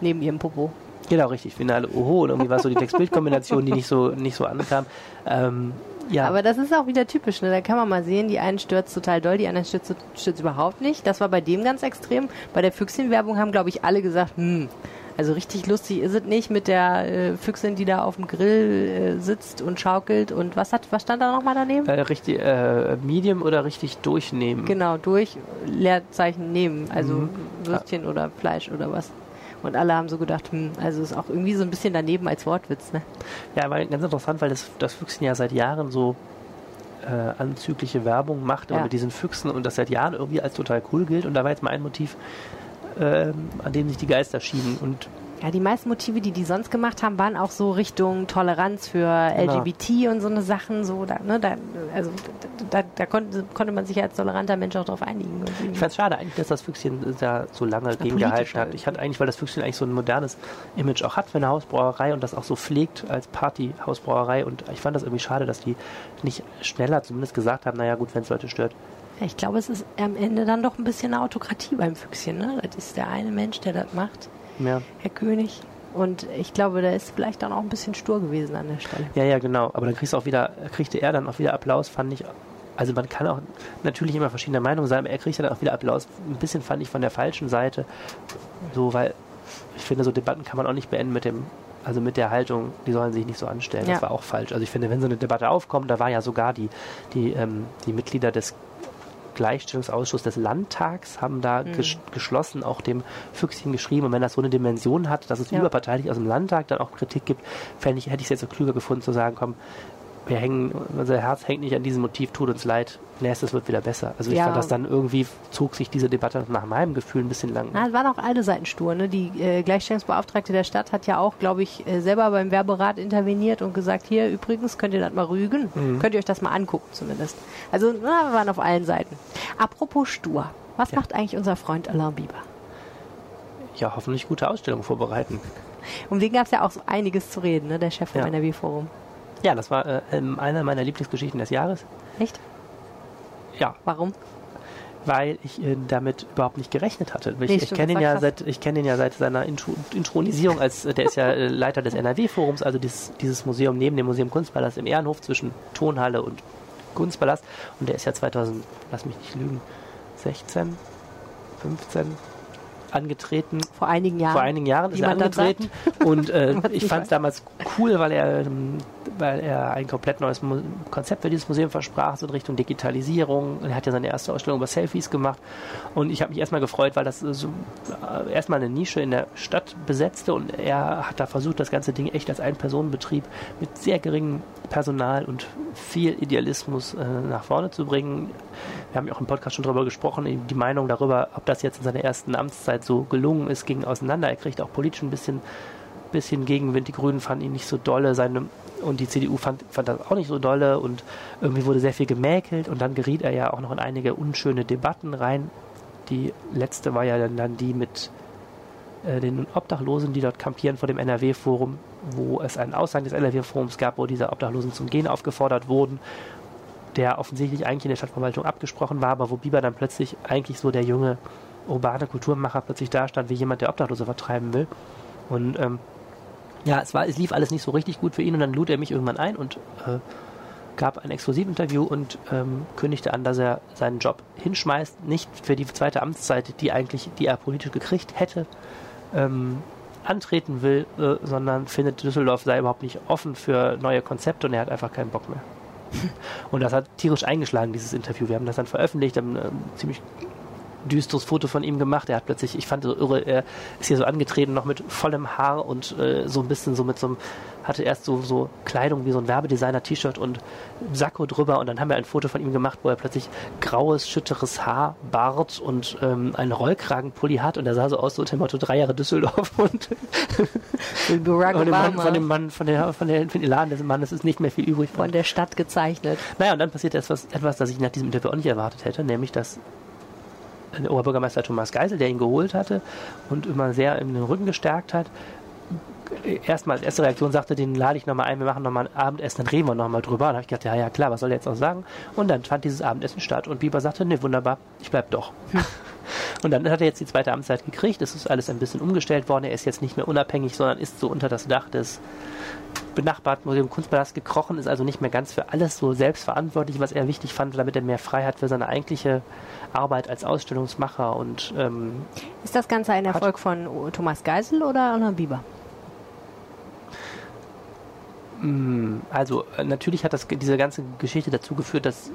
neben ihrem Popo. Genau, richtig, Finale Oho. Und irgendwie war so die (laughs) Text-Bild-Kombination, die nicht so, nicht so ankam. Ähm, ja. Aber das ist auch wieder typisch, ne? Da kann man mal sehen, die einen stürzt total doll, die anderen stürzt, stürzt überhaupt nicht. Das war bei dem ganz extrem. Bei der Füchschen-Werbung haben, glaube ich, alle gesagt, hm, also richtig lustig ist es nicht mit der äh, Füchsin, die da auf dem Grill äh, sitzt und schaukelt und was hat, was stand da nochmal daneben? Äh, richtig, äh, Medium oder richtig durchnehmen? Genau, durch, Leerzeichen nehmen, also mhm. Würstchen ja. oder Fleisch oder was. Und alle haben so gedacht, hm, also ist auch irgendwie so ein bisschen daneben als Wortwitz, ne? Ja, aber ganz interessant, weil das, das Füchschen ja seit Jahren so äh, anzügliche Werbung macht Ja. mit diesen Füchsen und das seit Jahren irgendwie als total cool gilt. Und da war jetzt mal ein Motiv, ähm, an dem sich die Geister schieben. Und Ja, die meisten Motive, die die sonst gemacht haben, waren auch so Richtung Toleranz für Genau. LGBT und so eine Sachen. So, da, ne, da, also da, da konnte, konnte man sich als toleranter Mensch auch drauf einigen. ich fand es schade eigentlich, dass das Füchschen da so lange gegengehalten hat. Ich hatte eigentlich, weil das Füchschen eigentlich so ein modernes Image auch hat für eine Hausbrauerei und das auch so pflegt als Party-Hausbrauerei. Und ich fand das irgendwie schade, dass die nicht schneller zumindest gesagt haben, naja gut, wenn es Leute stört. Ich glaube, es ist am Ende dann doch ein bisschen eine Autokratie beim Füchschen. Ne? Das ist der eine Mensch, der das macht, Ja. Herr König. Und ich glaube, der ist vielleicht dann auch ein bisschen stur gewesen an der Stelle. Ja, ja, genau. Aber dann kriegst du auch wieder, kriegte er dann auch wieder Applaus, fand ich. Also man kann auch natürlich immer verschiedener Meinung sein, aber er kriegt dann auch wieder Applaus. Ein bisschen fand ich von der falschen Seite. So, weil ich finde, so Debatten kann man auch nicht beenden mit dem, also mit der Haltung, die sollen sich nicht so anstellen. Das Ja. war auch falsch. Also ich finde, wenn so eine Debatte aufkommt, da war ja sogar die, die, ähm, die Mitglieder des Gleichstellungsausschuss des Landtags haben da Mhm. ges geschlossen auch dem Füchschen geschrieben. Und wenn das so eine Dimension hat, dass es Ja. überparteilich aus dem Landtag dann auch Kritik gibt, fände ich, hätte ich es jetzt so klüger gefunden zu sagen, komm, wir hängen, unser Herz hängt nicht an diesem Motiv, tut uns leid, nächstes wird wieder besser. Also ich Ja. fand das dann irgendwie, zog sich diese Debatte nach meinem Gefühl ein bisschen lang. Na, es waren auch alle Seiten stur. Ne? Die äh, Gleichstellungsbeauftragte der Stadt hat ja auch, glaube ich, äh, selber beim Werberat interveniert und gesagt, hier übrigens könnt ihr das mal rügen. Mhm. Könnt ihr euch das mal angucken zumindest. Also na, wir waren auf allen Seiten. Apropos stur. Was Ja. macht eigentlich unser Freund Alain Bieber? Ja, hoffentlich gute Ausstellungen vorbereiten. Um den gab es ja auch so einiges zu reden, ne? der Chef vom Ja. NRW-Forum. Ja, das war äh, ähm, eine meiner Lieblingsgeschichten des Jahres. Echt? Ja, Warum? weil ich äh, damit überhaupt nicht gerechnet hatte. Ich, Nee, ich kenne ihn ja seit ich kenne ihn ja seit seiner Intro Intronisierung als äh, der ist ja äh, Leiter des NRW Forums, also dieses, dieses Museum neben dem Museum Kunstpalast im Ehrenhof zwischen Tonhalle und Kunstpalast und der ist ja 2000, lass mich nicht lügen, 16, 15 angetreten Vor einigen Jahren. vor einigen Jahren ist er angetreten und äh, (laughs) ich fand es damals cool, weil er, ähm, weil er ein komplett neues Mu Konzept für dieses Museum versprach, so in Richtung Digitalisierung. Er hat ja seine erste Ausstellung über Selfies gemacht und ich habe mich erstmal gefreut, weil das so äh, erstmal eine Nische in der Stadt besetzte und er hat da versucht, das ganze Ding echt als Ein-Personen-Betrieb mit sehr geringem Personal und viel Idealismus äh, nach vorne zu bringen. Wir haben ja auch im Podcast schon darüber gesprochen, die Meinung darüber, ob das jetzt in seiner ersten Amtszeit so gelungen ist, ging auseinander. Er kriegt auch politisch ein bisschen, bisschen Gegenwind. Die Grünen fanden ihn nicht so dolle, seine, und die CDU fand, fand das auch nicht so dolle und irgendwie wurde sehr viel gemäkelt und dann geriet er ja auch noch in einige unschöne Debatten rein. Die letzte war ja dann, dann die mit äh, den Obdachlosen, die dort kampieren vor dem NRW-Forum, wo es einen Aushang des NRW-Forums gab, wo diese Obdachlosen zum Gehen aufgefordert wurden, der offensichtlich eigentlich in der Stadtverwaltung abgesprochen war, aber wo Bieber dann plötzlich eigentlich so der junge urbane Kulturmacher plötzlich dastand, wie jemand, der Obdachlose vertreiben will. Und ähm, ja, es, war, es lief alles nicht so richtig gut für ihn und dann lud er mich irgendwann ein und äh, gab ein Exklusivinterview und ähm, kündigte an, dass er seinen Job hinschmeißt, nicht für die zweite Amtszeit, die eigentlich, die er politisch gekriegt hätte, ähm, antreten will, äh, sondern findet, Düsseldorf sei überhaupt nicht offen für neue Konzepte und er hat einfach keinen Bock mehr. (laughs) und das hat tierisch eingeschlagen, dieses Interview. Wir haben das dann veröffentlicht, haben ähm, ziemlich düsteres Foto von ihm gemacht. Er hat plötzlich, ich fand so irre, er ist hier so angetreten, noch mit vollem Haar und äh, so ein bisschen so mit so einem, hatte erst so, so Kleidung wie so ein Werbedesigner-T-Shirt und Sakko drüber und dann haben wir ein Foto von ihm gemacht, wo er plötzlich graues, schütteres Haar, Bart und ähm, einen Rollkragenpulli hat und er sah so aus, so Motto drei Jahre Düsseldorf (laughs) und von dem Mann, von dem Mann, von der, von der, von dem Laden des Mannes ist nicht mehr viel übrig. von der Stadt gezeichnet. Naja, und dann passiert etwas, etwas, das ich nach diesem Interview auch nicht erwartet hätte, nämlich dass der Oberbürgermeister Thomas Geisel, der ihn geholt hatte und immer sehr in den Rücken gestärkt hat, erstmal als erste Reaktion sagte, den lade ich nochmal ein, wir machen nochmal ein Abendessen, dann reden wir nochmal drüber. Und da habe ich gedacht, ja, ja, klar, was soll er jetzt noch sagen? Und dann fand dieses Abendessen statt und Bieber sagte, ne, wunderbar, ich bleib doch. (laughs) Und dann hat er jetzt die zweite Amtszeit gekriegt, es ist alles ein bisschen umgestellt worden, er ist jetzt nicht mehr unabhängig, sondern ist so unter das Dach des benachbarten Museum Kunstpalast gekrochen, ist also nicht mehr ganz für alles so selbstverantwortlich, was er wichtig fand, damit er mehr Freiheit für seine eigentliche Arbeit als Ausstellungsmacher und ähm, Ist das Ganze ein Erfolg von Thomas Geisel oder Alain Bieber? Also äh, natürlich hat das diese ganze Geschichte dazu geführt, dass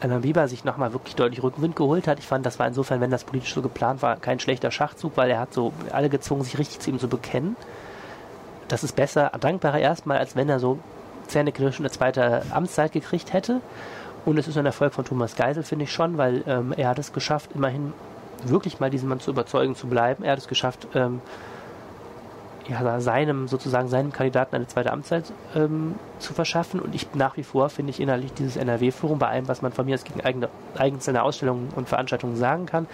Alan Bieber sich nochmal wirklich deutlich Rückenwind geholt hat. Ich fand, das war insofern, wenn das politisch so geplant war, kein schlechter Schachzug, weil er hat so alle gezwungen, sich richtig zu ihm zu bekennen. Das ist besser, dankbarer erstmal, als wenn er so zähneknirschend eine zweite Amtszeit gekriegt hätte. Und es ist ein Erfolg von Thomas Geisel, finde ich schon, weil ähm, er hat es geschafft, immerhin wirklich mal diesen Mann zu überzeugen zu bleiben. Er hat es geschafft, ähm, ja, seinem, sozusagen seinem Kandidaten eine zweite Amtszeit ähm, zu verschaffen. Und ich nach wie vor finde ich innerlich dieses NRW-Forum, bei allem, was man von mir aus gegen eigene, einzelne Ausstellungen und Veranstaltungen sagen kann,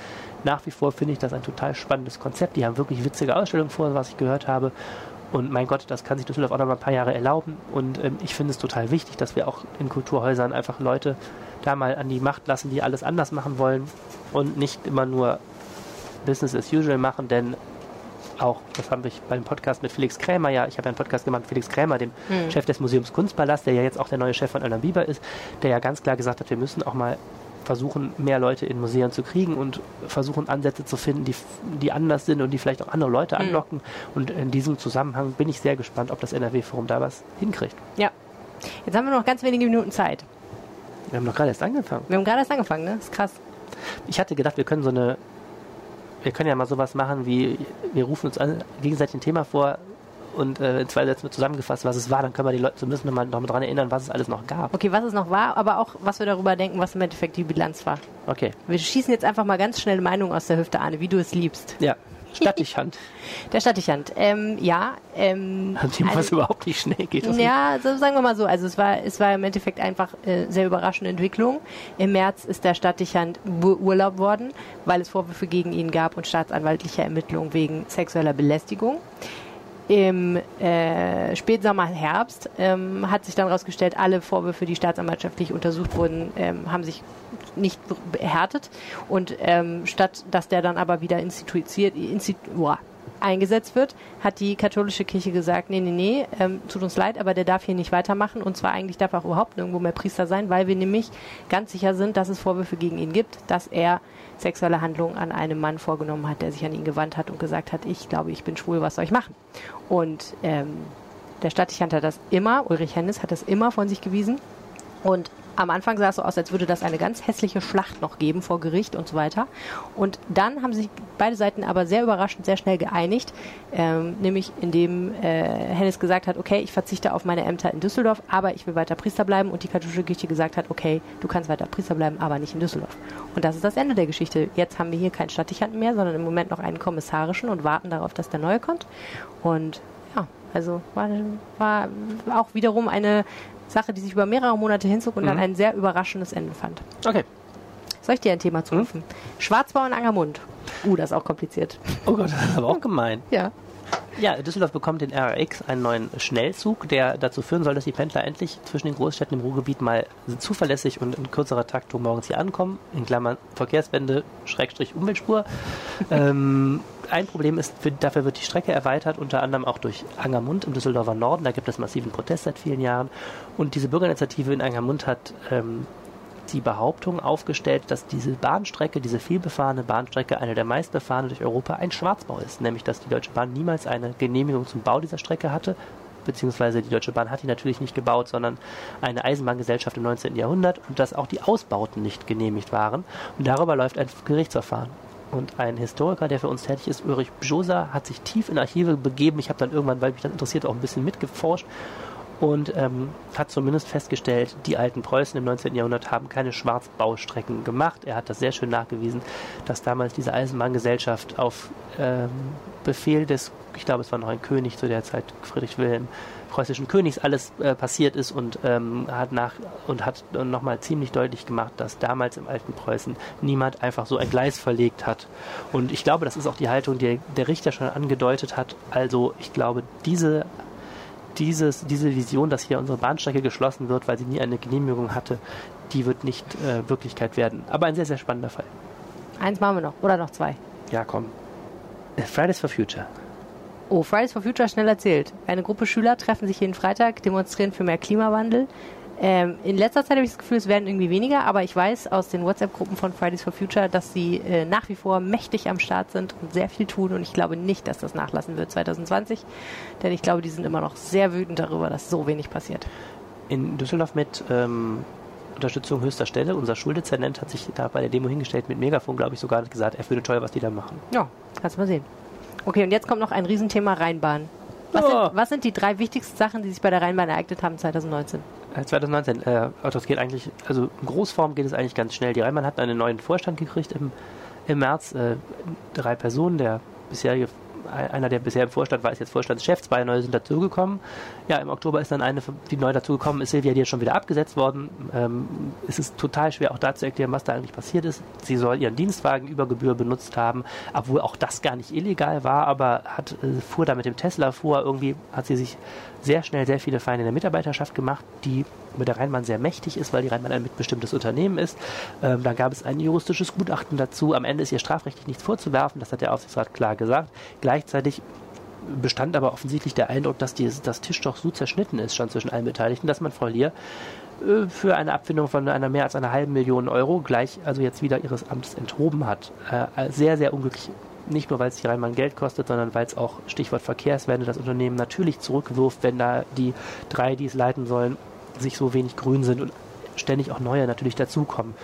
nach wie vor finde ich das ein total spannendes Konzept. Die haben wirklich witzige Ausstellungen vor, was ich gehört habe. Und mein Gott, das kann sich Düsseldorf auch noch mal ein paar Jahre erlauben. Und ähm, ich finde es total wichtig, dass wir auch in Kulturhäusern einfach Leute da mal an die Macht lassen, die alles anders machen wollen und nicht immer nur Business as usual machen, denn auch, das haben wir beim Podcast mit Felix Krämer, ja, ich habe ja einen Podcast gemacht mit Felix Krämer, dem mhm. Chef des Museums Kunstpalast, der ja jetzt auch der neue Chef von Alan Bieber ist, der ja ganz klar gesagt hat, wir müssen auch mal versuchen, mehr Leute in Museen zu kriegen und versuchen, Ansätze zu finden, die, die anders sind und die vielleicht auch andere Leute mhm. anlocken. Mhm. Und in diesem Zusammenhang bin ich sehr gespannt, ob das NRW-Forum da was hinkriegt. Ja. Jetzt haben wir noch ganz wenige Minuten Zeit. Wir haben noch gerade erst angefangen. Wir haben gerade erst angefangen, ne? Das ist krass. Ich hatte gedacht, wir können so eine wir können ja mal sowas machen wie, wir rufen uns an, gegenseitig ein Thema vor und äh, in zwei Sätzen zusammengefasst, was es war, dann können wir die Leute zumindest noch mal, noch daran erinnern, was es alles noch gab. Okay, was es noch war, aber auch, was wir darüber denken, was im Endeffekt die Bilanz war. Okay. Wir schießen jetzt einfach mal ganz schnell Meinung aus der Hüfte, Arne, wie du es liebst. Ja. Stattichhand. (laughs) Der Stattichhand. Ähm, ja. Ähm, An dem, was also, überhaupt nicht schnell geht. Ja, so, sagen wir mal so. Also es war, es war im Endeffekt einfach äh, sehr überraschende Entwicklung. Im März ist der Stattichand beurlaubt worden, weil es Vorwürfe gegen ihn gab und staatsanwaltliche Ermittlungen wegen sexueller Belästigung. Im äh, Spätsommer, Herbst ähm, hat sich dann herausgestellt, alle Vorwürfe, die staatsanwaltschaftlich untersucht wurden, ähm, haben sich nicht erhärtet. Und ähm, statt dass der dann aber wieder instituiert, institu eingesetzt wird, hat die katholische Kirche gesagt, nee, nee, nee, ähm, tut uns leid, aber der darf hier nicht weitermachen und zwar eigentlich darf er auch überhaupt nirgendwo mehr Priester sein, weil wir nämlich ganz sicher sind, dass es Vorwürfe gegen ihn gibt, dass er sexuelle Handlungen an einem Mann vorgenommen hat, der sich an ihn gewandt hat und gesagt hat, ich glaube, ich bin schwul, was soll ich machen? Und ähm, der Stadtdechant hat das immer, Ulrich Hennes hat das immer von sich gewiesen und am Anfang sah es so aus, als würde das eine ganz hässliche Schlacht noch geben vor Gericht und so weiter. Und dann haben sich beide Seiten aber sehr überraschend sehr schnell geeinigt, ähm, nämlich indem äh, Hennes gesagt hat, okay, ich verzichte auf meine Ämter in Düsseldorf, aber ich will weiter Priester bleiben und die katholische Kirche gesagt hat, okay, du kannst weiter Priester bleiben, aber nicht in Düsseldorf. Und das ist das Ende der Geschichte. Jetzt haben wir hier keinen Stadtdechanten mehr, sondern im Moment noch einen kommissarischen und warten darauf, dass der neue kommt. Und ja, also war, war auch wiederum eine Sache, die sich über mehrere Monate hinzog und mhm. dann ein sehr überraschendes Ende fand. Okay. Soll ich dir ein Thema zurufen? Mhm. Schwarzbau in Angermund. Uh, das ist auch kompliziert. Oh Gott, das (laughs) ist aber auch gemein. Ja. Ja, Düsseldorf bekommt den RX, einen neuen Schnellzug, der dazu führen soll, dass die Pendler endlich zwischen den Großstädten im Ruhrgebiet mal zuverlässig und in kürzerer Taktung morgens hier ankommen. In Klammern Verkehrswende, Schrägstrich Umweltspur. (laughs) ähm, ein Problem ist, für, dafür wird die Strecke erweitert, unter anderem auch durch Angermund im Düsseldorfer Norden. Da gibt es massiven Protest seit vielen Jahren. Und diese Bürgerinitiative in Angermund hat ähm, die Behauptung aufgestellt, dass diese Bahnstrecke, diese vielbefahrene Bahnstrecke, eine der meistbefahrenen durch Europa, ein Schwarzbau ist. Nämlich, dass die Deutsche Bahn niemals eine Genehmigung zum Bau dieser Strecke hatte, beziehungsweise die Deutsche Bahn hat die natürlich nicht gebaut, sondern eine Eisenbahngesellschaft im 19. Jahrhundert und dass auch die Ausbauten nicht genehmigt waren. Und darüber läuft ein Gerichtsverfahren. Und ein Historiker, der für uns tätig ist, Ulrich Bjosa, hat sich tief in Archive begeben. Ich habe dann irgendwann, weil mich das interessiert, auch ein bisschen mitgeforscht und ähm, hat zumindest festgestellt, die alten Preußen im 19. Jahrhundert haben keine Schwarzbaustrecken gemacht. Er hat das sehr schön nachgewiesen, dass damals diese Eisenbahngesellschaft auf ähm, Befehl des, ich glaube es war noch ein König zu der Zeit, Friedrich Wilhelm, preußischen Königs alles äh, passiert ist und ähm, hat nach und hat nochmal ziemlich deutlich gemacht, dass damals im alten Preußen niemand einfach so ein Gleis verlegt hat. Und ich glaube, das ist auch die Haltung, die der Richter schon angedeutet hat. Also ich glaube, diese dieses, diese Vision, dass hier unsere Bahnstrecke geschlossen wird, weil sie nie eine Genehmigung hatte, die wird nicht äh, Wirklichkeit werden. Aber ein sehr, sehr spannender Fall. Eins machen wir noch. Oder noch zwei. Ja, komm. Äh, Fridays for Future. Oh, Fridays for Future schnell erzählt. Eine Gruppe Schüler treffen sich jeden Freitag, demonstrieren für mehr Klimawandel. Ähm, in letzter Zeit habe ich das Gefühl, es werden irgendwie weniger, aber ich weiß aus den WhatsApp-Gruppen von Fridays for Future, dass sie äh, nach wie vor mächtig am Start sind und sehr viel tun und ich glaube nicht, dass das nachlassen wird 2020, denn ich glaube, die sind immer noch sehr wütend darüber, dass so wenig passiert. In Düsseldorf mit ähm, Unterstützung höchster Stelle. Unser Schuldezernent hat sich da bei der Demo hingestellt mit Megafon, glaube ich, sogar gesagt, er finde toll, was die da machen. Ja, kannst du mal sehen. Okay, und jetzt kommt noch ein Riesenthema Rheinbahn. Was, Oh. sind, was sind die drei wichtigsten Sachen, die sich bei der Rheinbahn ereignet haben 2019? Äh, 2019, äh, das geht eigentlich, also in Großform geht es eigentlich ganz schnell. Die Rheinbahn hat einen neuen Vorstand gekriegt im, im März. Äh, drei Personen, der bisherige, einer, der bisher im Vorstand war, ist jetzt Vorstandschef, zwei neue sind dazugekommen. Ja, im Oktober ist dann eine, die neu dazugekommen ist, Silvia, die ist schon wieder abgesetzt worden. Ähm, es ist total schwer auch da zu erklären, was da eigentlich passiert ist. Sie soll ihren Dienstwagen über Gebühr benutzt haben, obwohl auch das gar nicht illegal war, aber hat, äh, fuhr da mit dem Tesla vor. Irgendwie hat sie sich sehr schnell sehr viele Feinde in der Mitarbeiterschaft gemacht, die mit der Rheinbahn sehr mächtig ist, weil die Rheinbahn ein mitbestimmtes Unternehmen ist. Ähm, dann gab es ein juristisches Gutachten dazu. Am Ende ist ihr strafrechtlich nichts vorzuwerfen, das hat der Aufsichtsrat klar gesagt. Gleichzeitig bestand aber offensichtlich der Eindruck, dass das Tischtuch so zerschnitten ist schon zwischen allen Beteiligten, dass man Frau Lier äh, für eine Abfindung von einer mehr als einer halben Million Euro gleich also jetzt wieder ihres Amtes enthoben hat. Äh, sehr, sehr unglücklich. Nicht nur, weil es die Rheinbahn Geld kostet, sondern weil es auch, Stichwort Verkehrswende, das Unternehmen natürlich zurückwirft, wenn da die drei, die es leiten sollen, sich so wenig grün sind und ständig auch neue natürlich dazukommen.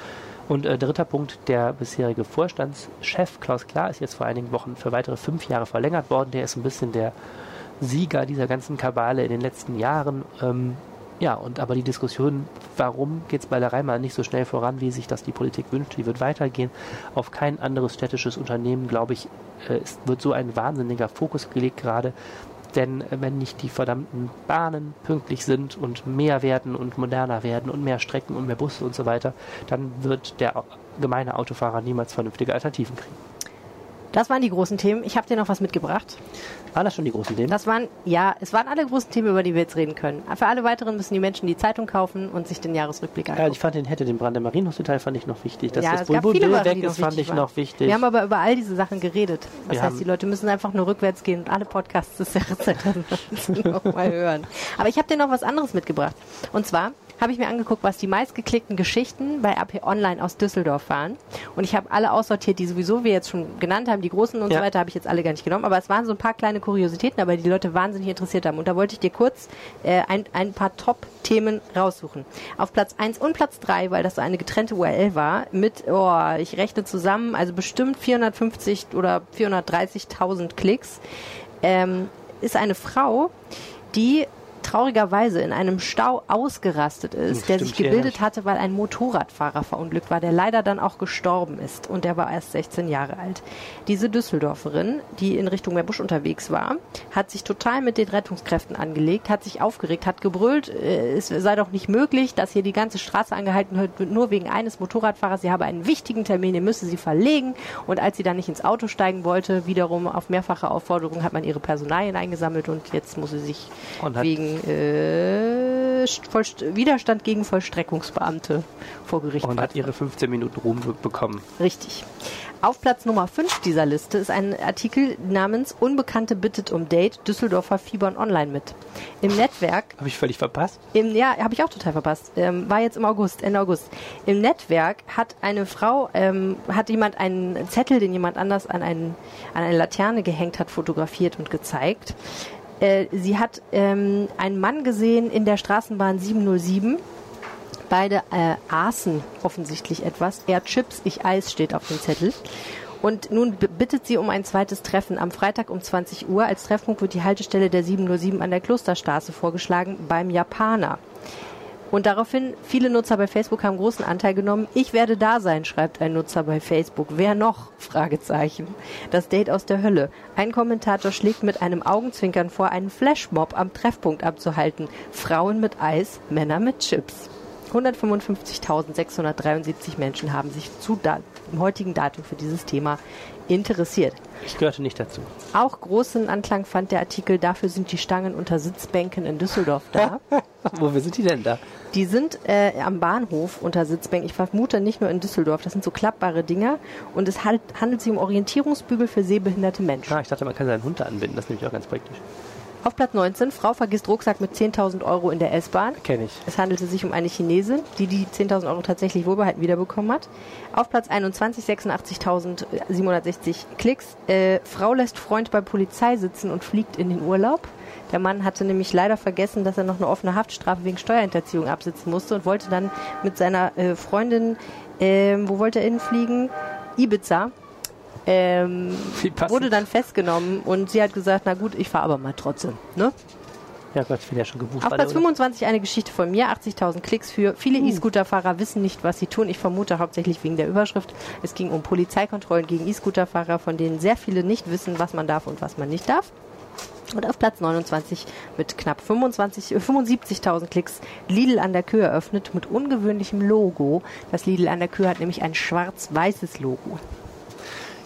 Und äh, dritter Punkt, der bisherige Vorstandschef Klaus Klar ist jetzt vor einigen Wochen für weitere fünf Jahre verlängert worden. Der ist ein bisschen der Sieger dieser ganzen Kabale in den letzten Jahren. Ähm, ja, und aber die Diskussion, warum geht es bei der Rheinbahn nicht so schnell voran, wie sich das die Politik wünscht, die wird weitergehen. Auf kein anderes städtisches Unternehmen, glaube ich, äh, wird so ein wahnsinniger Fokus gelegt gerade. Denn äh, wenn nicht die verdammten Bahnen pünktlich sind und mehr werden und moderner werden und mehr Strecken und mehr Busse und so weiter, dann wird der gemeine Autofahrer niemals vernünftige Alternativen kriegen. Das waren die großen Themen. Ich habe dir noch was mitgebracht. Waren das schon die großen Themen? Das waren, ja, es waren alle großen Themen, über die wir jetzt reden können. Für alle weiteren müssen die Menschen die Zeitung kaufen und sich den Jahresrückblick ja, angucken. ich fand den hätte den Brand im Marienhospital fand ich noch wichtig. Dass Ja, das Bulbul weg ist, fand ich waren. noch wichtig. Wir haben aber über all diese Sachen geredet. Das Wir heißt, die Leute müssen einfach nur rückwärts gehen und alle Podcasts des Jahres (laughs) 2019 nochmal hören. Aber ich habe dir noch was anderes mitgebracht. Und zwar habe ich mir angeguckt, was die meistgeklickten Geschichten bei AP Online aus Düsseldorf waren. Und ich habe alle aussortiert, die sowieso wir jetzt schon genannt haben. Die großen und Ja. so weiter habe ich jetzt alle gar nicht genommen. Aber es waren so ein paar kleine Kuriositäten, aber die Leute wahnsinnig interessiert haben. Und da wollte ich dir kurz äh, ein, ein paar Top-Themen raussuchen. Auf Platz 1 und Platz 3, weil das so eine getrennte URL war, mit, oh, ich rechne zusammen, also bestimmt 450 oder 430.000 Klicks, ähm, ist eine Frau, die traurigerweise in einem Stau ausgerastet ist, Hm, der sich gebildet hatte, weil ein Motorradfahrer verunglückt war, der leider dann auch gestorben ist. Und der war erst 16 Jahre alt. Diese Düsseldorferin, die in Richtung Meerbusch unterwegs war, hat sich total mit den Rettungskräften angelegt, hat sich aufgeregt, hat gebrüllt, äh, es sei doch nicht möglich, dass hier die ganze Straße angehalten wird, nur wegen eines Motorradfahrers. Sie habe einen wichtigen Termin, den müsse sie verlegen. Und als sie dann nicht ins Auto steigen wollte, wiederum auf mehrfache Aufforderung hat man ihre Personalien eingesammelt und jetzt muss sie sich Und wegen äh, Widerstand gegen Vollstreckungsbeamte vor Gericht und hat ihre 15 Minuten Ruhm be- bekommen. Richtig. Auf Platz Nummer 5 dieser Liste ist ein Artikel namens Unbekannte bittet um Date, Düsseldorfer fiebern online mit. Im Netzwerk Habe ich völlig verpasst? im, ja, habe ich auch total verpasst. Ähm, war jetzt im August, Ende August. Im Netzwerk hat eine Frau, ähm, hat jemand einen Zettel, den jemand anders an, einen, an eine Laterne gehängt hat, fotografiert und gezeigt. Äh, sie hat ähm, einen Mann gesehen in der Straßenbahn 707. Beide äh, aßen offensichtlich etwas. Er Chips, ich Eis steht auf dem Zettel. Und nun bittet sie um ein zweites Treffen am Freitag um 20 Uhr. Als Treffpunkt wird die Haltestelle der 707 an der Klosterstraße vorgeschlagen beim Japaner. Und daraufhin, viele Nutzer bei Facebook haben großen Anteil genommen. Ich werde da sein, schreibt ein Nutzer bei Facebook. Wer noch? (laughs) Fragezeichen. Das Date aus der Hölle. Ein Kommentator schlägt mit einem Augenzwinkern vor, einen Flashmob am Treffpunkt abzuhalten. Frauen mit Eis, Männer mit Chips. 155.673 Menschen haben sich zu da im heutigen Datum für dieses Thema interessiert. Ich gehörte nicht dazu. Auch großen Anklang fand der Artikel, dafür sind die Stangen unter Sitzbänken in Düsseldorf da. (laughs) Wofür sind die denn da? Die sind äh, am Bahnhof unter Sitzbänken. Ich vermute nicht nur in Düsseldorf. Das sind so klappbare Dinger. Und es handelt sich um Orientierungsbügel für sehbehinderte Menschen. Ah, ich dachte, man kann seinen Hund da anbinden. Das ist nämlich auch ganz praktisch. Auf Platz 19, Frau vergisst Rucksack mit 10.000 Euro in der S-Bahn. Kenne ich. Es handelte sich um eine Chinesin, die die 10.000 Euro tatsächlich wohlbehalten wiederbekommen hat. Auf Platz 21, 86.760 Klicks. Äh, Frau lässt Freund bei Polizei sitzen und fliegt in den Urlaub. Der Mann hatte nämlich leider vergessen, dass er noch eine offene Haftstrafe wegen Steuerhinterziehung absitzen musste und wollte dann mit seiner äh, Freundin, ähm, wo wollte er hinfliegen? Ibiza. Ähm, wurde dann festgenommen und sie hat gesagt, na gut, ich fahre aber mal trotzdem. Ne? Ja Gott, ich bin ja schon gebucht. Auf Platz der- 25 eine Geschichte von mir, 80.000 Klicks für viele E-Scooter-Fahrer wissen nicht, was sie tun. Ich vermute hauptsächlich wegen der Überschrift. Es ging um Polizeikontrollen gegen E-Scooter-Fahrer, von denen sehr viele nicht wissen, was man darf und was man nicht darf. Und auf Platz 29 mit knapp 25 äh, 75.000 Klicks Lidl an der Kühe eröffnet mit ungewöhnlichem Logo. Das Lidl an der Kühe hat nämlich ein schwarz-weißes Logo.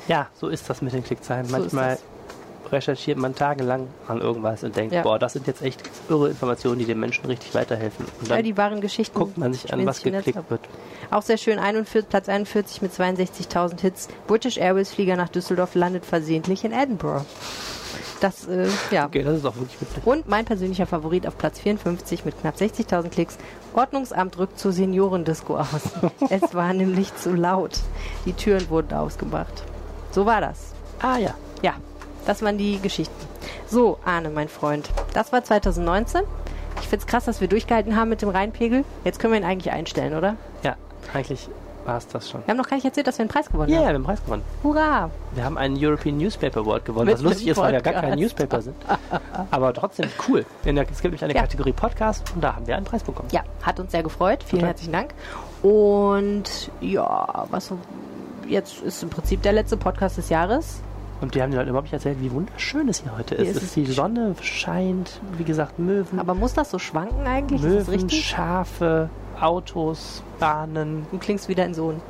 Ja, so ist das mit den Klickzahlen. So Manchmal recherchiert man tagelang an irgendwas und denkt, Ja. boah, das sind jetzt echt irre Informationen, die den Menschen richtig weiterhelfen. Und Ja, dann die wahren Geschichten. guckt man sich an, was geklickt wird. Auch sehr schön, 41, Platz 41 mit 62.000 Hits. British Airways Flieger nach Düsseldorf landet versehentlich in Edinburgh. Das, äh, ja. Okay, das ist auch wirklich witzig. Und mein persönlicher Favorit auf Platz 54 mit knapp 60.000 Klicks. Ordnungsamt rückt zur Seniorendisco aus. (laughs) es war nämlich zu laut. Die Türen wurden ausgemacht. So war das. Ah ja. Ja, das waren die Geschichten. So, Arne, mein Freund. Das war 2019. Ich find's krass, dass wir durchgehalten haben mit dem Rheinpegel. Jetzt können wir ihn eigentlich einstellen, oder? Ja, eigentlich war es das schon. Wir haben noch gar nicht erzählt, dass wir einen Preis gewonnen Ja, yeah, haben. wir haben einen Preis gewonnen. Hurra! Wir haben einen European Newspaper Award gewonnen, Mit was lustig ist, weil wir gar kein Newspaper sind. Aber trotzdem cool. In der, es gibt nämlich eine Ja. Kategorie Podcast und da haben wir einen Preis bekommen. Ja, hat uns sehr gefreut. Vielen Total. herzlichen Dank. Und ja, was so- jetzt ist im Prinzip der letzte Podcast des Jahres. Und die haben den Leuten überhaupt nicht erzählt, wie wunderschön es hier heute ist. Hier ist es die Sonne scheint, wie gesagt, Möwen, Aber muss das so schwanken eigentlich? Möwen? Schafe, Autos, Bahnen, Du klingst wieder ein Sohn.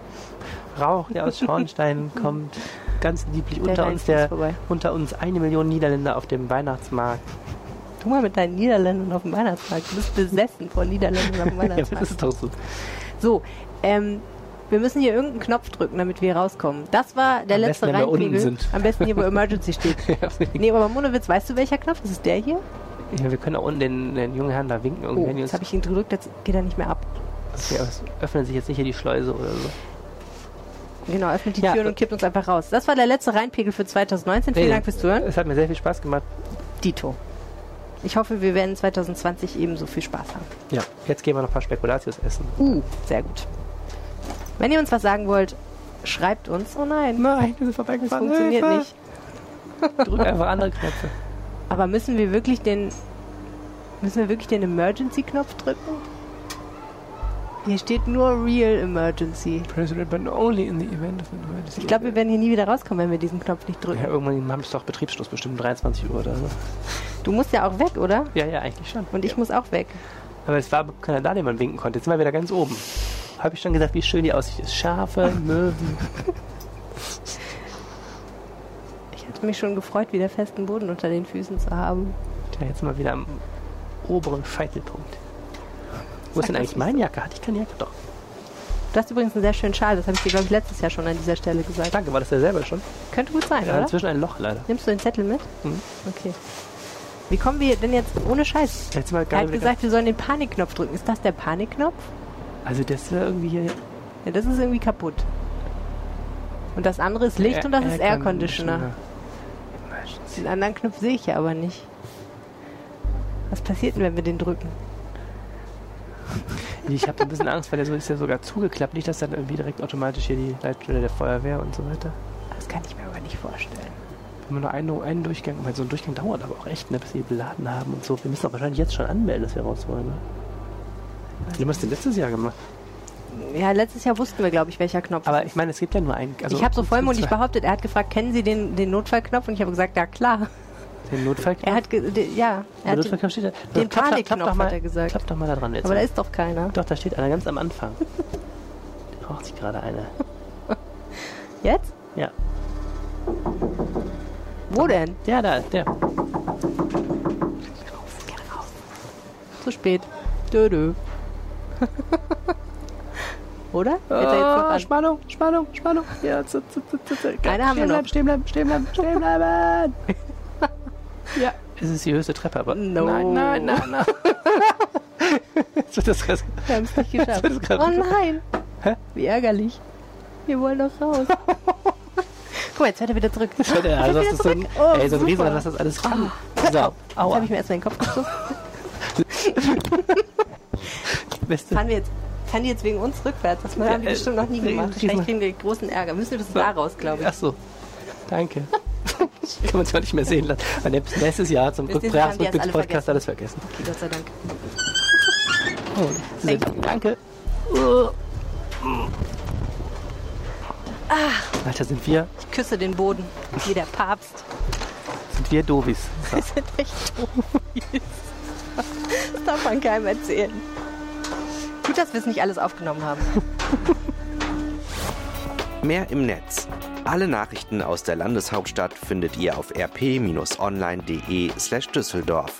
Rauch, der aus (laughs) Schornstein kommt. Ganz lieblich Der unter uns, der, unter uns eine Million Niederländer auf dem Weihnachtsmarkt. Tu mal mit deinen Niederländern auf dem Weihnachtsmarkt. Du bist besessen von Niederländern auf dem (laughs) Ja, das Weihnachtsmarkt. ist doch so. So, ähm, wir müssen hier irgendeinen Knopf drücken, damit wir hier rauskommen. Das war der Am letzte sind. Am besten hier, wo Emergency steht. (laughs) Nee, aber Monowitz, weißt du, welcher Knopf? Ist es der hier? Ja, wir können auch unten den, den jungen Herrn da winken. Oh, jetzt habe ich ihn gedrückt, jetzt geht er nicht mehr ab. okay, aber es öffnet sich jetzt nicht hier die Schleuse oder so. Genau, öffnet die Ja, Türen äh, und kippt uns einfach raus. Das war der letzte Rheinpegel für 2019. Vielen Nee, Dank fürs Zuhören. Es hat mir sehr viel Spaß gemacht. Dito. Ich hoffe, wir werden 2020 ebenso viel Spaß haben. Ja, jetzt gehen wir noch ein paar Spekulatius essen. Uh, sehr gut. Wenn ihr uns was sagen wollt, schreibt uns. Oh nein, Nein, wir sind das vorbeigefahren. funktioniert Hilfe. nicht. Drück einfach andere Knöpfe. Aber müssen wir wirklich den müssen wir wirklich den Emergency-Knopf drücken? Hier steht nur Real Emergency. President, but only in the event of an emergency. Ich glaube, wir werden hier nie wieder rauskommen, wenn wir diesen Knopf nicht drücken. Ja, irgendwann haben wir doch Betriebsschluss, bestimmt um 23 Uhr oder so. Du musst ja auch weg, oder? Ja, ja, eigentlich schon. Und ich muss auch weg. Aber es war keiner da, den man winken konnte. Jetzt sind wir wieder ganz oben. Habe ich schon gesagt, wie schön die Aussicht ist. Schafe, Möwen. Ich hatte mich schon gefreut, wieder festen Boden unter den Füßen zu haben. Ja, jetzt sind wir wieder am oberen Scheitelpunkt. Wo ist denn eigentlich meine Jacke? Hatte ich keine Jacke? Doch. Du hast übrigens einen sehr schönen Schal, das habe ich dir, glaube ich, letztes Jahr schon an dieser Stelle gesagt. Danke, war das der selber schon? Könnte gut sein, Ja, oder? inzwischen ein Loch leider. Nimmst du den Zettel mit? Mhm. Okay. Wie kommen wir denn jetzt ohne Scheiß? Jetzt sind wir Er hat gesagt, wir sollen den Panikknopf drücken. Ist das der Panikknopf? Also das ist ja irgendwie hier... Ja, das ist irgendwie kaputt. Und das andere ist Licht und das ist Air Conditioner. Den anderen Knopf sehe ich ja aber nicht. Was passiert denn, wenn wir den drücken? (laughs) Ich habe ein bisschen Angst, weil der so ist ja sogar zugeklappt. Nicht, dass dann irgendwie direkt automatisch hier die Leitstelle der Feuerwehr und so weiter. Das kann ich mir aber nicht vorstellen. Wenn wir nur einen, einen Durchgang, weil so ein Durchgang dauert aber auch echt, ne, bis wir beladen haben und so. Wir müssen doch wahrscheinlich jetzt schon anmelden, dass wir raus wollen. Ne? Du hast den letztes Jahr gemacht. Ja, letztes Jahr wussten wir, glaube ich, welcher Knopf Aber ich meine, es gibt ja nur einen. Also ich habe so vollmundig behauptet, er hat gefragt, kennen Sie den, den Notfallknopf? Und ich habe gesagt, ja klar. Den Notfallknopf. Er hat, ja, er hat den, Notfallknopf steht da. den Klapp- klapp- Panikknopf klapp doch mal, hat er gesagt. Klapp doch mal da dran jetzt. aber da ist doch keiner. doch, da steht einer ganz am Anfang. Da raucht sich gerade eine. (laughs) Jetzt? Ja. Wo denn? Ja, da, der. Zu spät. Dö, dö. (laughs) Oder? Er jetzt Oh, an. Spannung, Spannung, Spannung. Ja, zu, zu, zu, zu, zu. Eine haben wir stehen noch. bleiben, stehen bleiben, stehen bleiben, stehen bleiben. (laughs) ja, Es ist die höchste Treppe, aber. No. Nein, nein, nein, nein. (laughs) Jetzt wird das Wir haben es nicht geschafft. Oh nein. Hä? Wie ärgerlich. Wir wollen doch raus. Guck mal, jetzt fährt er wieder zurück. Das wird- also das wieder ist so ein, zurück. Oh, ey, so ein. Riesen, was das alles kann. So, Jetzt aua. habe ich mir erstmal den Kopf gestoßen. Beste. Fahren wir jetzt, fahren die jetzt wegen uns rückwärts? Das haben die äh, bestimmt noch nie gemacht. Vielleicht kriegen wir großen Ärger. Müssen wir bis da raus, glaube ich. Ach so. Danke. (laughs) Kann man auch nicht mehr sehen lassen. Nächstes Jahr zum Bis nächstes Jahr alle Jahresrückblickspodcast alles vergessen. Okay, Gott sei Dank. Oh, sehr Thank danke. Alter, sind wir, Ich küsse den Boden, wie der Papst. sind wir Dovis. So. (laughs) Wir sind echt doof. Das darf man keinem erzählen. Gut, dass wir es nicht alles aufgenommen haben. Mehr im Netz. Alle Nachrichten aus der Landeshauptstadt findet ihr auf rp-online.de slash Düsseldorf.